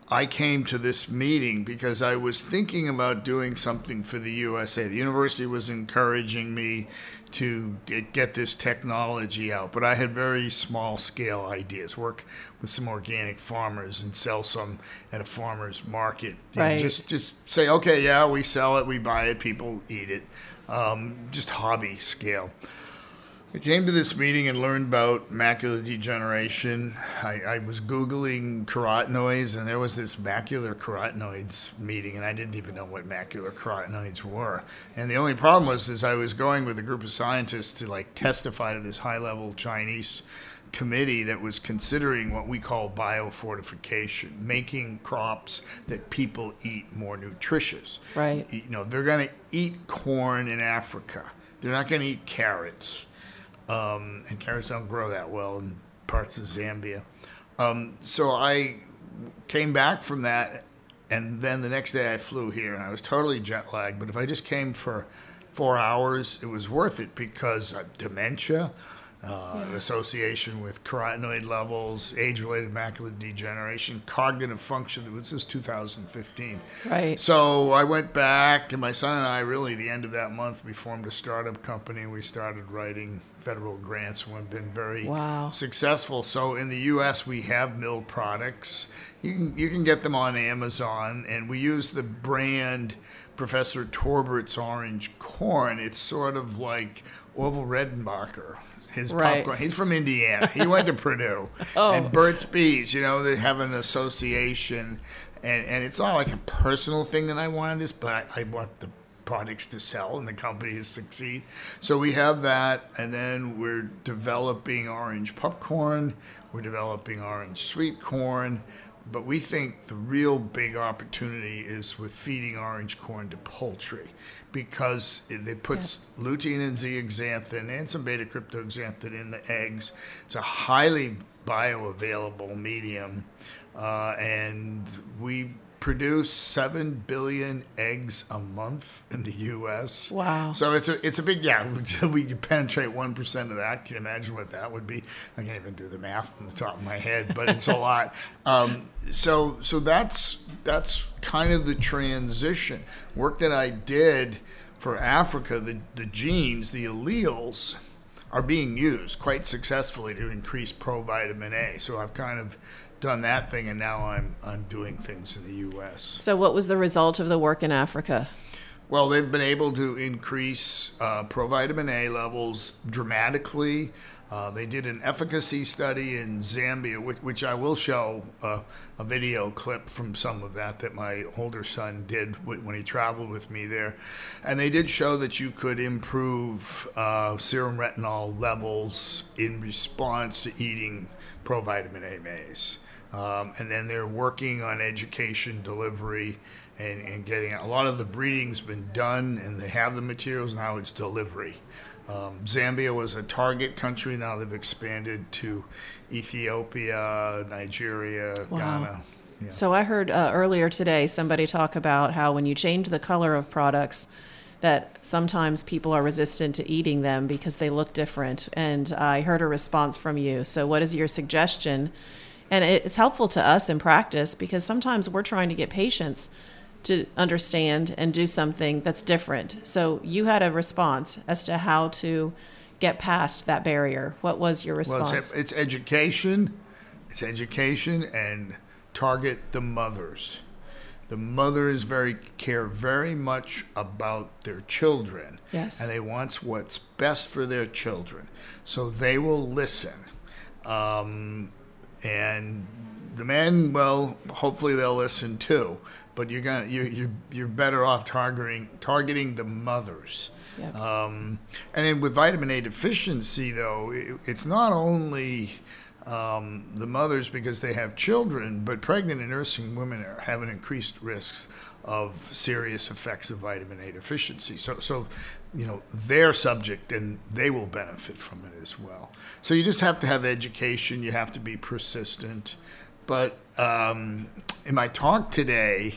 I came to this meeting because I was thinking about doing something for the USA. The university was encouraging me to get, get this technology out, but I had very small scale ideas. Work with some organic farmers and sell some at a farmer's market. Right. just just say, okay, yeah, we sell it, we buy it, people eat it. Um, just hobby scale. I came to this meeting and learned about macular degeneration. I, I was Googling carotenoids, and there was this macular carotenoids meeting, and I didn't even know what macular carotenoids were. And the only problem was, is I was going with a group of scientists to like testify to this high-level Chinese committee that was considering what we call biofortification, making crops that people eat more nutritious. Right. You know, they're going to eat corn in Africa. They're not going to eat carrots um, and carrots don't grow that well in parts of Zambia. Um, so I came back from that, and then the next day I flew here, and I was totally jet lagged. But if I just came for four hours, it was worth it because dementia, uh, association with carotenoid levels, age-related macular degeneration, cognitive function. It was just 2015. Right. So I went back, and my son and I, really, the end of that month, we formed a startup company. We started writing federal grants, we've been very Wow. successful. So in the U.S., we have mill products. You can you can get them on Amazon, and we use the brand Professor Torbert's Orange Corn. It's sort of like Orville Redenbacher. His Right. popcorn. He's from Indiana. He went to [laughs] Purdue. Oh. And Burt's Bees. You know, they have an association, and and it's not like a personal thing that I wanted this, but I, I want the products to sell and the company to succeed. So we have that, and then we're developing orange popcorn. We're developing orange sweet corn. But we think the real big opportunity is with feeding orange corn to poultry because it, it puts lutein and zeaxanthin and some beta cryptoxanthin in the eggs. It's a highly bioavailable medium, uh, and we produce seven billion eggs a month in the U.S. Wow. So it's a it's a big yeah. [laughs] We could penetrate one percent of that. Can you imagine what that would be? I can't even do the math on the top of my head, but it's a [laughs] lot. Um, so so that's that's kind of the transition work that I did for Africa. The the genes, the alleles are being used quite successfully to increase provitamin A. So I've kind of done that thing, and now I'm I'm doing things in the U.S. So, what was the result of the work in Africa? Well, they've been able to increase uh, provitamin A levels dramatically. Uh, they did an efficacy study in Zambia, which, which I will show uh, a video clip from some of that that my older son did wh- when he traveled with me there. And they did show that you could improve uh, serum retinol levels in response to eating provitamin A maize. Um, and then they're working on education delivery and, and getting a lot of the breeding's been done and they have the materials now it's delivery um, zambia was a target country now they've expanded to ethiopia nigeria Wow. ghana yeah. So, I heard uh, earlier today somebody talk about how when you change the color of products, that sometimes people are resistant to eating them because they look different. And I heard a response from you. So, what is your suggestion? And it's helpful to us in practice because sometimes we're trying to get patients to understand and do something that's different. So, you had a response as to how to get past that barrier. What was your well response? it's, it's education it's education and target the mothers the mothers very care very much about their children Yes. and they want what's best for their children so they will listen um, and the men well hopefully they'll listen too but you're gonna you, you're, you're better off targeting targeting the mothers Yep. um, and then with vitamin A deficiency, though, it, it's not only um, the mothers because they have children, but pregnant and nursing women are having increased risks of serious effects of vitamin A deficiency. So, so you know, they're subject and they will benefit from it as well. So you just have to have education. You have to be persistent. But um, in my talk today,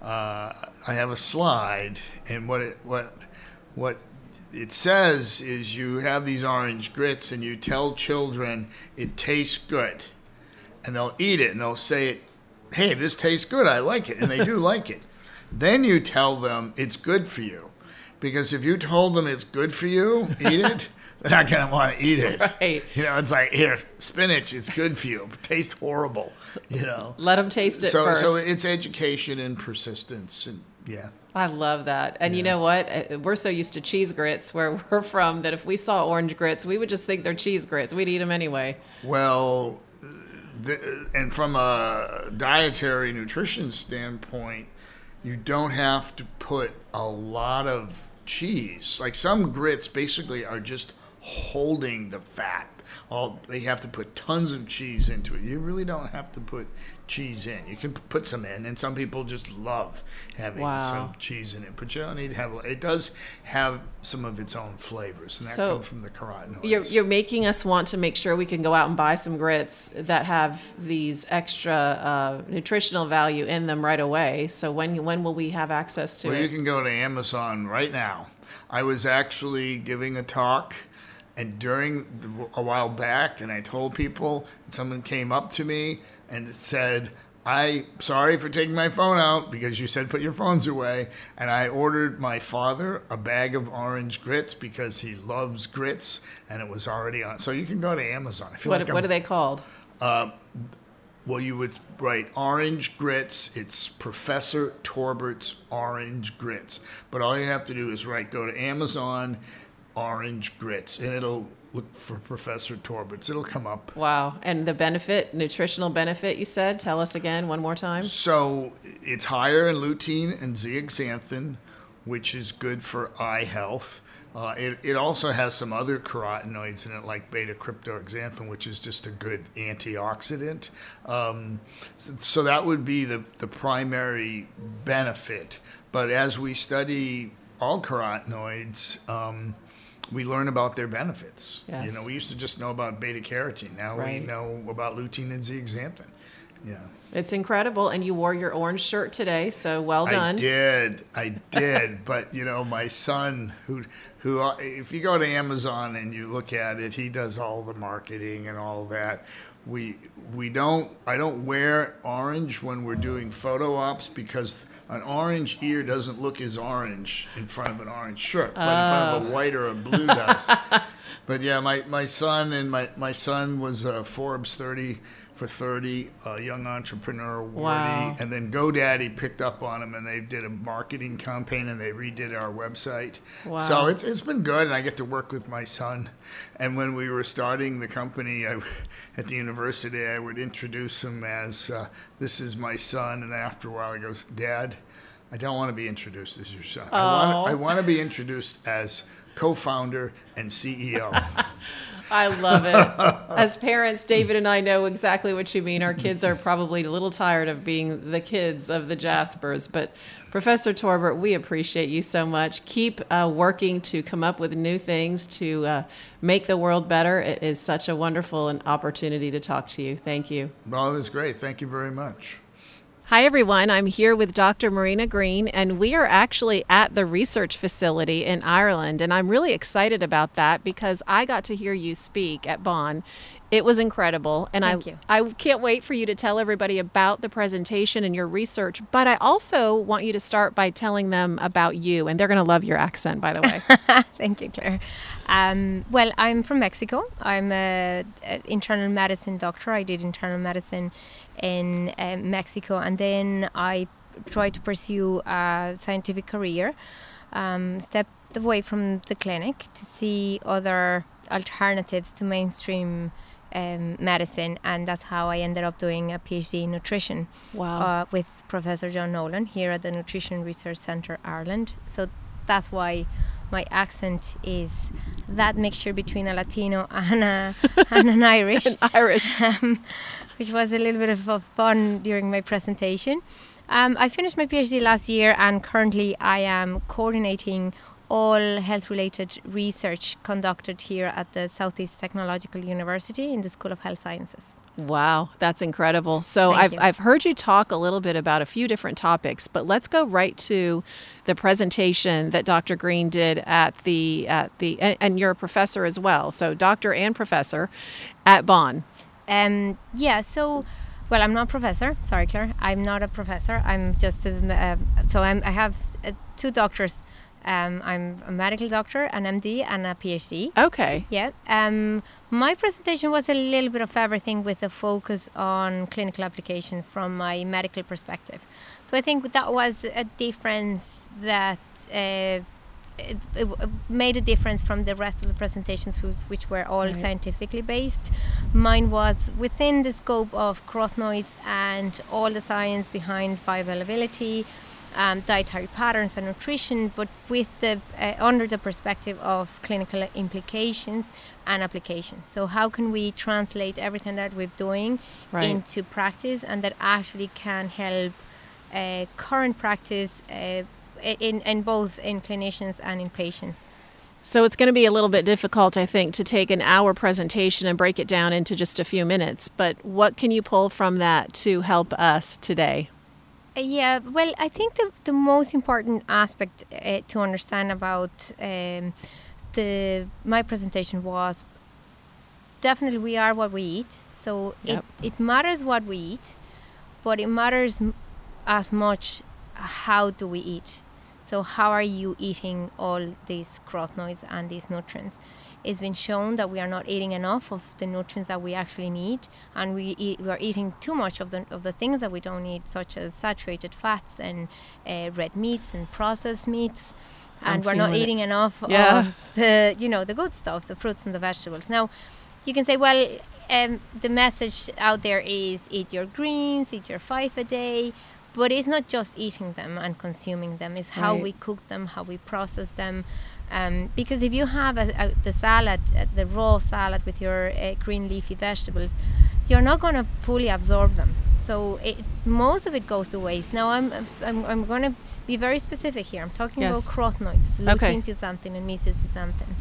uh, I have a slide, and what it, what what it says is you have these orange grits and you tell children it tastes good, and they'll eat it and they'll say it, hey, this tastes good, I like it, and they do [laughs] like it. Then you tell them it's good for you, because if you told them it's good for you, eat [laughs] it. They're not gonna want to eat it. Right. You know, it's like here, spinach. It's good for you. Tastes horrible. You know. Let them taste it so first. so it's education and persistence and yeah. I love that. And you know what? Uh, We're so used to cheese grits where [laughs] we're from that if we saw orange grits, we would just think they're cheese grits. We'd eat them anyway. Well, the, and from a dietary nutrition standpoint, you don't have to put a lot of cheese. Like some grits basically are just holding the fat. All they have to put tons of cheese into it. You really don't have to put cheese in. You can put some in, and some people just love having Wow. some cheese in it. But you don't need to have. It does have some of its own flavors, and that So, comes from the carotenoids. You're, you're making us want to make sure we can go out and buy some grits that have these extra uh, nutritional value in them right away. So when when will we have access to Well, it? you can go to Amazon right now. I was actually giving a talk, and during the, a while back, and I told people, and someone came up to me and said, "I sorry for taking my phone out because you said put your phones away." And I ordered my father a bag of orange grits because he loves grits, and it was already on. So you can go to Amazon. I feel what like what I'm- are they called? Uh, well, you would write orange grits. It's Professor Torbert's orange grits. But all you have to do is write, go to Amazon, orange grits, and it'll look for Professor Torbert's. It'll come up. Wow. And the benefit, nutritional benefit, you said? Tell us again one more time. So it's higher in lutein and zeaxanthin, which is good for eye health. Uh, it, it also has some other carotenoids in it, like beta cryptoxanthin, which is just a good antioxidant. Um, so, so that would be the, the primary benefit. But as we study all carotenoids, um, we learn about their benefits. You know, we used to just know about beta carotene. Now Right. we know about lutein and zeaxanthin. Yeah. It's incredible. And you wore your orange shirt today, so well done. I did, I [laughs] did, but you know, my son, who, who, uh, if you go to Amazon and you look at it, he does all the marketing and all that. We, we don't, I don't wear orange when we're doing photo ops because an orange ear doesn't look as orange in front of an orange shirt, but in front of a white or a blue [laughs] does. But yeah, my, my son and my, my son was a Forbes 30 for 30, a Young Entrepreneur Awardee. Wow. And then GoDaddy picked up on him and they did a marketing campaign and they redid our website. Wow. So it's, it's been good and I get to work with my son. And when we were starting the company I, at the university, I would introduce him as uh, this is my son. And after a while, he goes, Dad, I don't want to be introduced as your son. I, Oh. want, I want to be introduced as co founder and CEO. [laughs] I love it. [laughs] [laughs] As parents, David and I know exactly what you mean. Our kids are probably a little tired of being the kids of the Jaspers. But Professor Torbert, we appreciate you so much. Keep uh, working to come up with new things to uh, make the world better. It is such a wonderful an opportunity to talk to you. Thank you. well, it was great. Thank you very much. Hi, everyone. I'm here with Dr. Marina Greene, and we are actually at the research facility in Ireland. And I'm really excited about that because I got to hear you speak at BON. It was incredible. And Thank I, you. I can't wait for you to tell everybody about the presentation and your research. But I also want you to start by telling them about you. And they're going to love your accent, by the way. [laughs] Thank you, Claire. Um, well, I'm from Mexico. I'm a, a internal medicine doctor. I did internal medicine in uh, Mexico, and then I tried to pursue a scientific career. Um, stepped away from the clinic to see other alternatives to mainstream um, medicine, and that's how I ended up doing a PhD in nutrition Wow. uh, with Professor John Nolan here at the Nutrition Research Centre Ireland. So that's why my accent is that mixture between a Latino and, a, [laughs] and an Irish, Irish. [laughs] um, which was a little bit of fun during my presentation. Um, I finished my PhD last year, and currently I am coordinating all health related research conducted here at the Southeast Technological University in the School of Health Sciences. Wow, that's incredible. So Thank I've, you. I've heard you talk a little bit about a few different topics, but let's go right to the presentation that Dr. Greene did at the at the and, and you're a professor as well. So doctor and professor at BON. Um, yeah, so, well, I'm not a professor. Sorry, Claire. I'm not a professor. I'm just a, uh, so I'm, I have uh, two doctors. Um, I'm a medical doctor, an MD, and a PhD. Okay. Yeah. Um, my presentation was a little bit of everything with a focus on clinical application from my medical perspective. So I think that was a difference that uh, it, it made a difference from the rest of the presentations, which, which were all Right. scientifically based. Mine was within the scope of carotenoids and all the science behind bioavailability, um, dietary patterns and nutrition, but with the uh, under the perspective of clinical implications and applications. So how can we translate everything that we're doing Right. into practice, and that actually can help uh, current practice uh, in in both in clinicians and in patients. So it's going to be a little bit difficult, I think, to take an hour presentation and break it down into just a few minutes. But what can you pull from that to help us today? Uh, Yeah, well, I think the, the most important aspect uh, to understand about um, the my presentation was definitely we are what we eat. So Yep. it, it matters what we eat, but it matters as much how do we eat. So how are you eating all these carotenoids and these nutrients? It's been shown that we are not eating enough of the nutrients that we actually need, and we eat, we are eating too much of the of the things that we don't need, such as saturated fats and uh, red meats and processed meats, I'm and we're not it. eating enough Yeah. of the you know the good stuff, the fruits and the vegetables. Now, you can say, well, um, the message out there is eat your greens, eat your five a day, but it's not just eating them and consuming them. It's how Right. we cook them, how we process them. Um, because if you have a, a, the salad, uh, the raw salad with your uh, green leafy vegetables, you're not going to fully absorb them. So it, most of it goes to waste. Now I'm I'm, I'm, going to be very specific here. I'm talking Yes. about carotenoids, lutein zeaxanthin and mesozeaxanthin,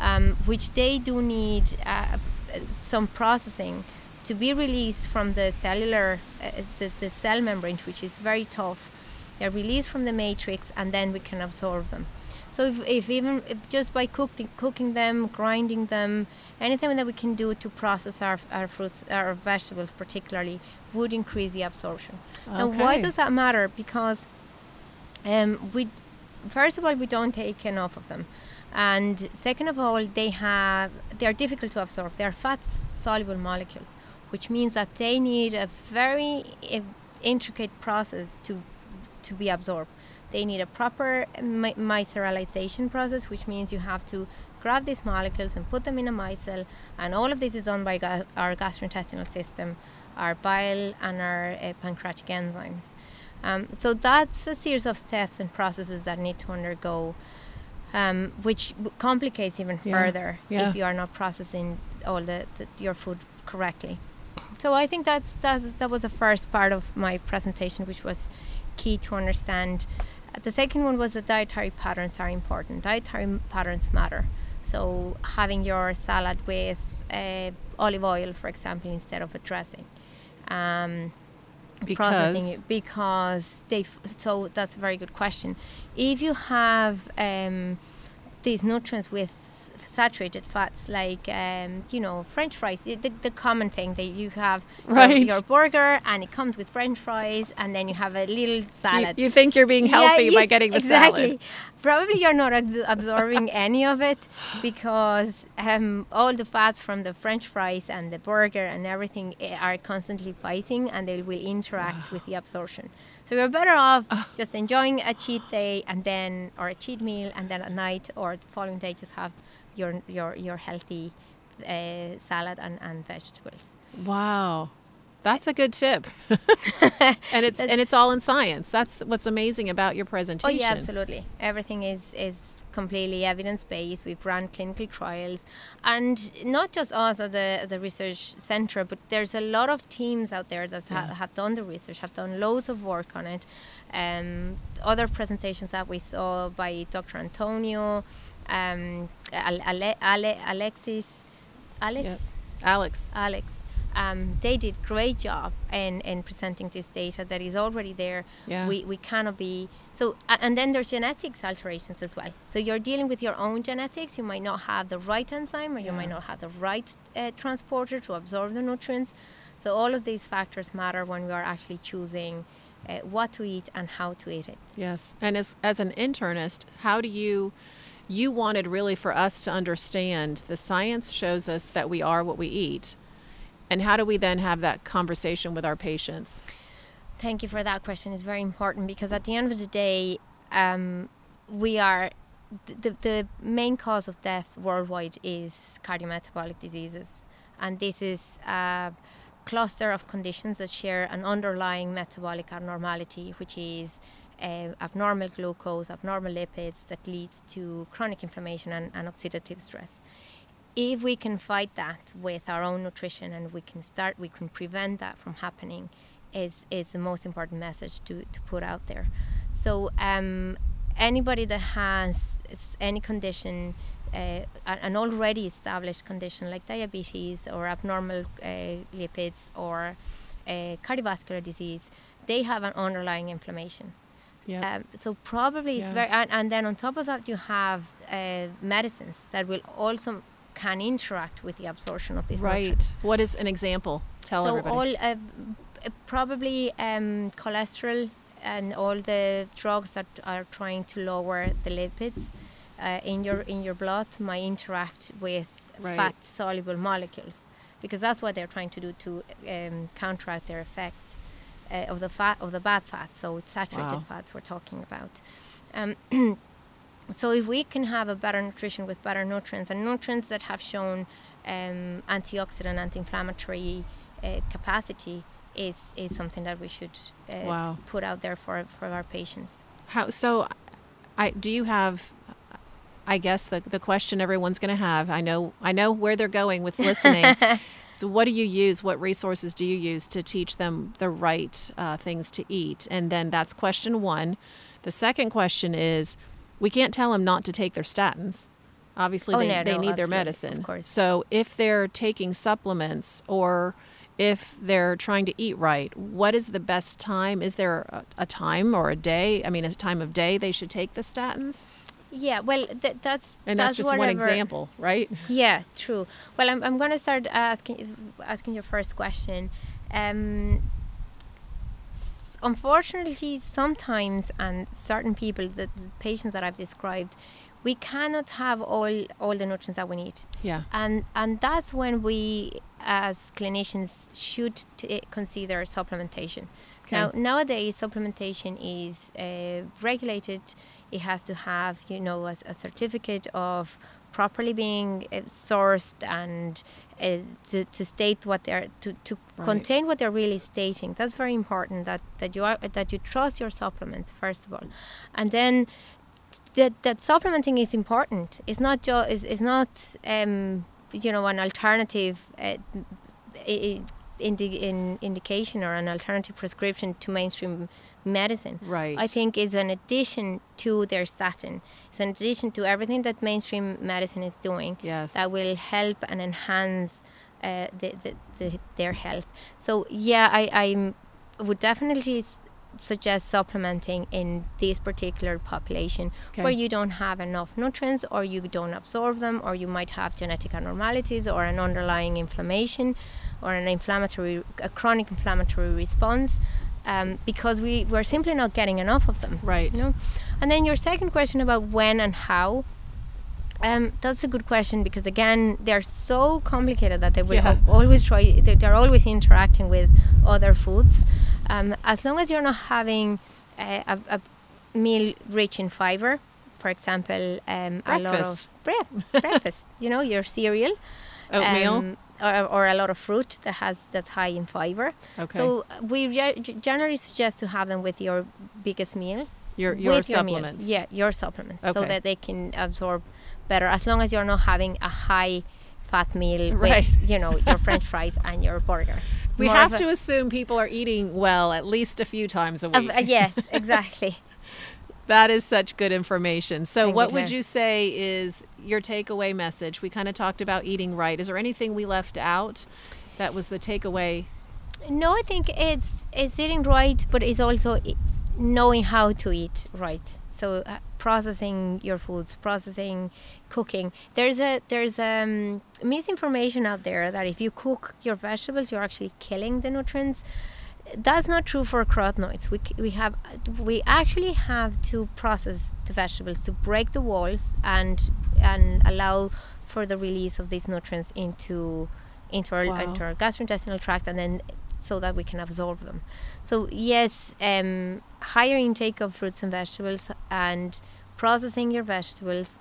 um, which they do need uh, uh, some processing to be released from the cellular, uh, the, the cell membrane, which is very tough. They're released from the matrix, and then we can absorb them. So if, if even if just by cooking, cooking them, grinding them, anything that we can do to process our, our fruits, our vegetables particularly, would increase the absorption. Now, why does that matter? Because um, we, first of all, we don't take enough of them, and second of all, they have they are difficult to absorb. They are fat soluble molecules, which means that they need a very uh, intricate process to to be absorbed. They need a proper mi- micellization process, which means you have to grab these molecules and put them in a micelle, and all of this is done by ga- our gastrointestinal system, our bile, and our uh, pancreatic enzymes. Um, so that's a series of steps and processes that need to undergo, um, which complicates even Yeah, further yeah. if you are not processing all the, the your food correctly. So I think that's, that's that was the first part of my presentation, which was key to understand. Uh, The second one was that dietary patterns are important. Dietary m- patterns matter. So having your salad with uh, olive oil, for example, instead of a dressing. Um, processing Because? it because they so that's a very good question if you have um, these nutrients with saturated fats like um, you know french fries the, the common thing that you have your- Right. your, burger and it comes with french fries and then you have a little You, salad you think you're being Yeah, healthy by getting the exactly. salad. Probably you're not abs- absorbing any of it because um, all the fats from the French fries and the burger and everything eh, are constantly fighting and they will interact with the absorption. So you're better off just enjoying a cheat day and then, or a cheat meal, and then at night or the following day just have your your your healthy uh, salad and, and vegetables. Wow. That's a good tip. [laughs] and it's and it's all in science. That's what's amazing about your presentation. Oh yeah, absolutely. Everything is is completely evidence based. We've run clinical trials, and not just us as a as a research center, but there's a lot of teams out there that ha- have done the research, have done loads of work on it. Um, other presentations that we saw by Dr. Antonio, um, Ale- Ale- Ale- Alexis, Alex. Yep. Alex. Alex. Um, they did great job in, in presenting this data that is already there. Yeah. We, we cannot be so and then there's genetics alterations as well. So you're dealing with your own genetics. You might not have the right enzyme or you might not have the right uh, transporter to absorb the nutrients. So all of these factors matter when we are actually choosing uh, what to eat and how to eat it. Yes. And as as an internist, how do you you wanted really for us to understand the science shows us that we are what we eat. And how do we then have that conversation with our patients? Thank you for that question. It's very important because at the end of the day, um, we are the, the main cause of death worldwide is cardiometabolic diseases, and this is a cluster of conditions that share an underlying metabolic abnormality, which is uh, abnormal glucose, abnormal lipids that leads to chronic inflammation and, and oxidative stress. If we can fight that with our own nutrition and we can start, we can prevent that from happening, is is the most important message to, to put out there. So um, anybody that has any condition, uh, an already established condition like diabetes or abnormal uh, lipids or uh, cardiovascular disease, they have an underlying inflammation. Yeah. Um, so probably it's Yeah. very, and, and then on top of that you have uh, medicines that will also can interact with the absorption of nutrients. right. What is an example? Tell so everybody. all uh, probably um, cholesterol and all the drugs that are trying to lower the lipids uh, in your in your blood might interact with Right. fat soluble molecules because that's what they're trying to do to um, counteract their effect uh, of the fat of the bad fats. So it's saturated Wow. fats we're talking about. Um, [clears throat] so if we can have a better nutrition with better nutrients and nutrients that have shown um, antioxidant, anti-inflammatory uh, capacity is is something that we should uh, Wow. put out there for for our patients. How so? I do you have? I guess the the question everyone's going to have. I know I know where they're going with listening. [laughs] so what do you use? What resources do you use to teach them the right uh, things to eat? And then that's question one. The second question is, we can't tell them not to take their statins. Obviously, Oh, they, no, they no, need their medicine. of course. So if they're taking supplements or if they're trying to eat right, what is the best time? Is there a, a time or a day? I mean, a time of day they should take the statins? Yeah, well, th- that's And that's, just one example, right? Yeah, true. Well, I'm, I'm going to start asking asking your first question. Um, s- unfortunately, sometimes, and certain people, the, the patients that I've described, we cannot have all all the nutrients that we need, Yeah. and and that's when we, as clinicians, should t- consider supplementation. Okay. Now, nowadays, supplementation is uh, regulated. It has to have, you know, a, a certificate of properly being uh, sourced and uh, to, to state what they're to, to Right. contain what they're really stating. That's very important. That that you are that you trust your supplements first of all, and then that that supplementing is important. It's not just is is not um, you know an alternative. Uh, indi- in indication or an alternative prescription to mainstream medicine. Right. I think is an addition to their statin. It's an addition to everything that mainstream medicine is doing Yes. that will help and enhance uh, the, the, the, their health. So yeah, I I'm, would definitely s- suggest supplementing in this particular population Okay. where you don't have enough nutrients or you don't absorb them or you might have genetic abnormalities or an underlying inflammation or an inflammatory a chronic inflammatory response um, because we we're simply not getting enough of them Right. you know and then your second question about when and how um, that's a good question because again they're so complicated that they will Yeah. always try they- they're always interacting with other foods um, as long as you're not having a, a, a meal rich in fiber for example um, a lot of bre- breakfast you know your cereal Oatmeal. Or, or a lot of fruit that has that's high in fiber okay. so uh, we ge- generally suggest to have them with your biggest meal your your with your supplements. Yeah, your supplements, so that they can absorb better. As long as you're not having a high fat meal Right. with, you know, your French [laughs] fries and your burger. We More have a- to assume people are eating well at least a few times a of- week. uh, yes, [laughs] exactly. That is such good information. So, Thank you, what would you say is your takeaway message? We kind of talked about eating right. Is there anything we left out that was the takeaway? No, I think it's it's eating right, but it's also knowing how to eat right. So uh, processing your foods, processing cooking. There's a there's um, misinformation out there that if you cook your vegetables, you're actually killing the nutrients. That's not true for carotenoids. We, we have we actually have to process the vegetables to break the walls and and allow for the release of these nutrients into into our, wow. into our gastrointestinal tract and then so that we can absorb them. So yes, um, higher intake of fruits and vegetables and processing your vegetables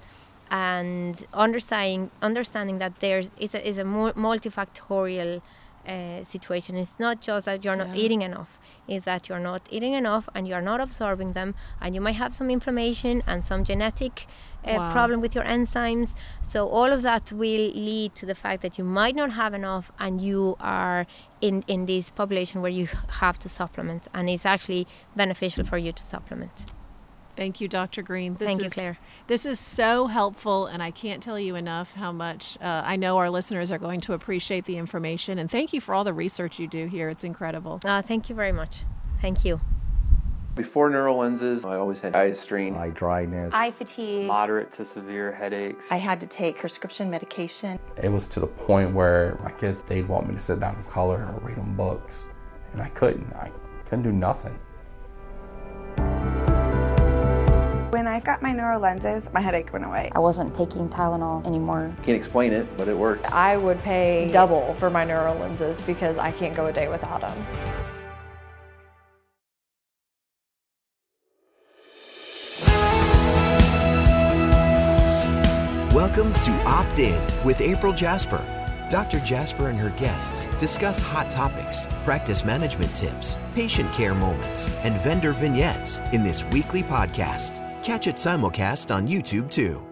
and understanding understanding that there's is a, is a multifactorial uh, situation. It's not just that you're not eating enough. Is that you're not eating enough and you're not absorbing them, and you might have some inflammation and some genetic uh, wow. problem with your enzymes. So all of that will lead to the fact that you might not have enough, and you are in in this population where you [laughs] have to supplement, and it's actually beneficial for you to supplement. Thank you, Dr. Greene. This Thank is, you, Claire. This is so helpful, and I can't tell you enough how much uh, I know our listeners are going to appreciate the information. And thank you for all the research you do here. It's incredible. Uh, thank you very much. Thank you. Before Neurolenses, I always had eye strain, eye dryness, eye fatigue, moderate to severe headaches. I had to take prescription medication. It was to the point where my kids, they'd want me to sit down and color or read them books, and I couldn't. I couldn't do nothing. I got my Neurolenses, my headache went away. I wasn't taking Tylenol anymore. Can't explain it, but it worked. I would pay double for my Neurolenses because I can't go a day without them. Welcome to Opt In with April Jasper. Dr. Jasper and her guests discuss hot topics, practice management tips, patient care moments, and vendor vignettes in this weekly podcast. Catch it simulcast on YouTube too.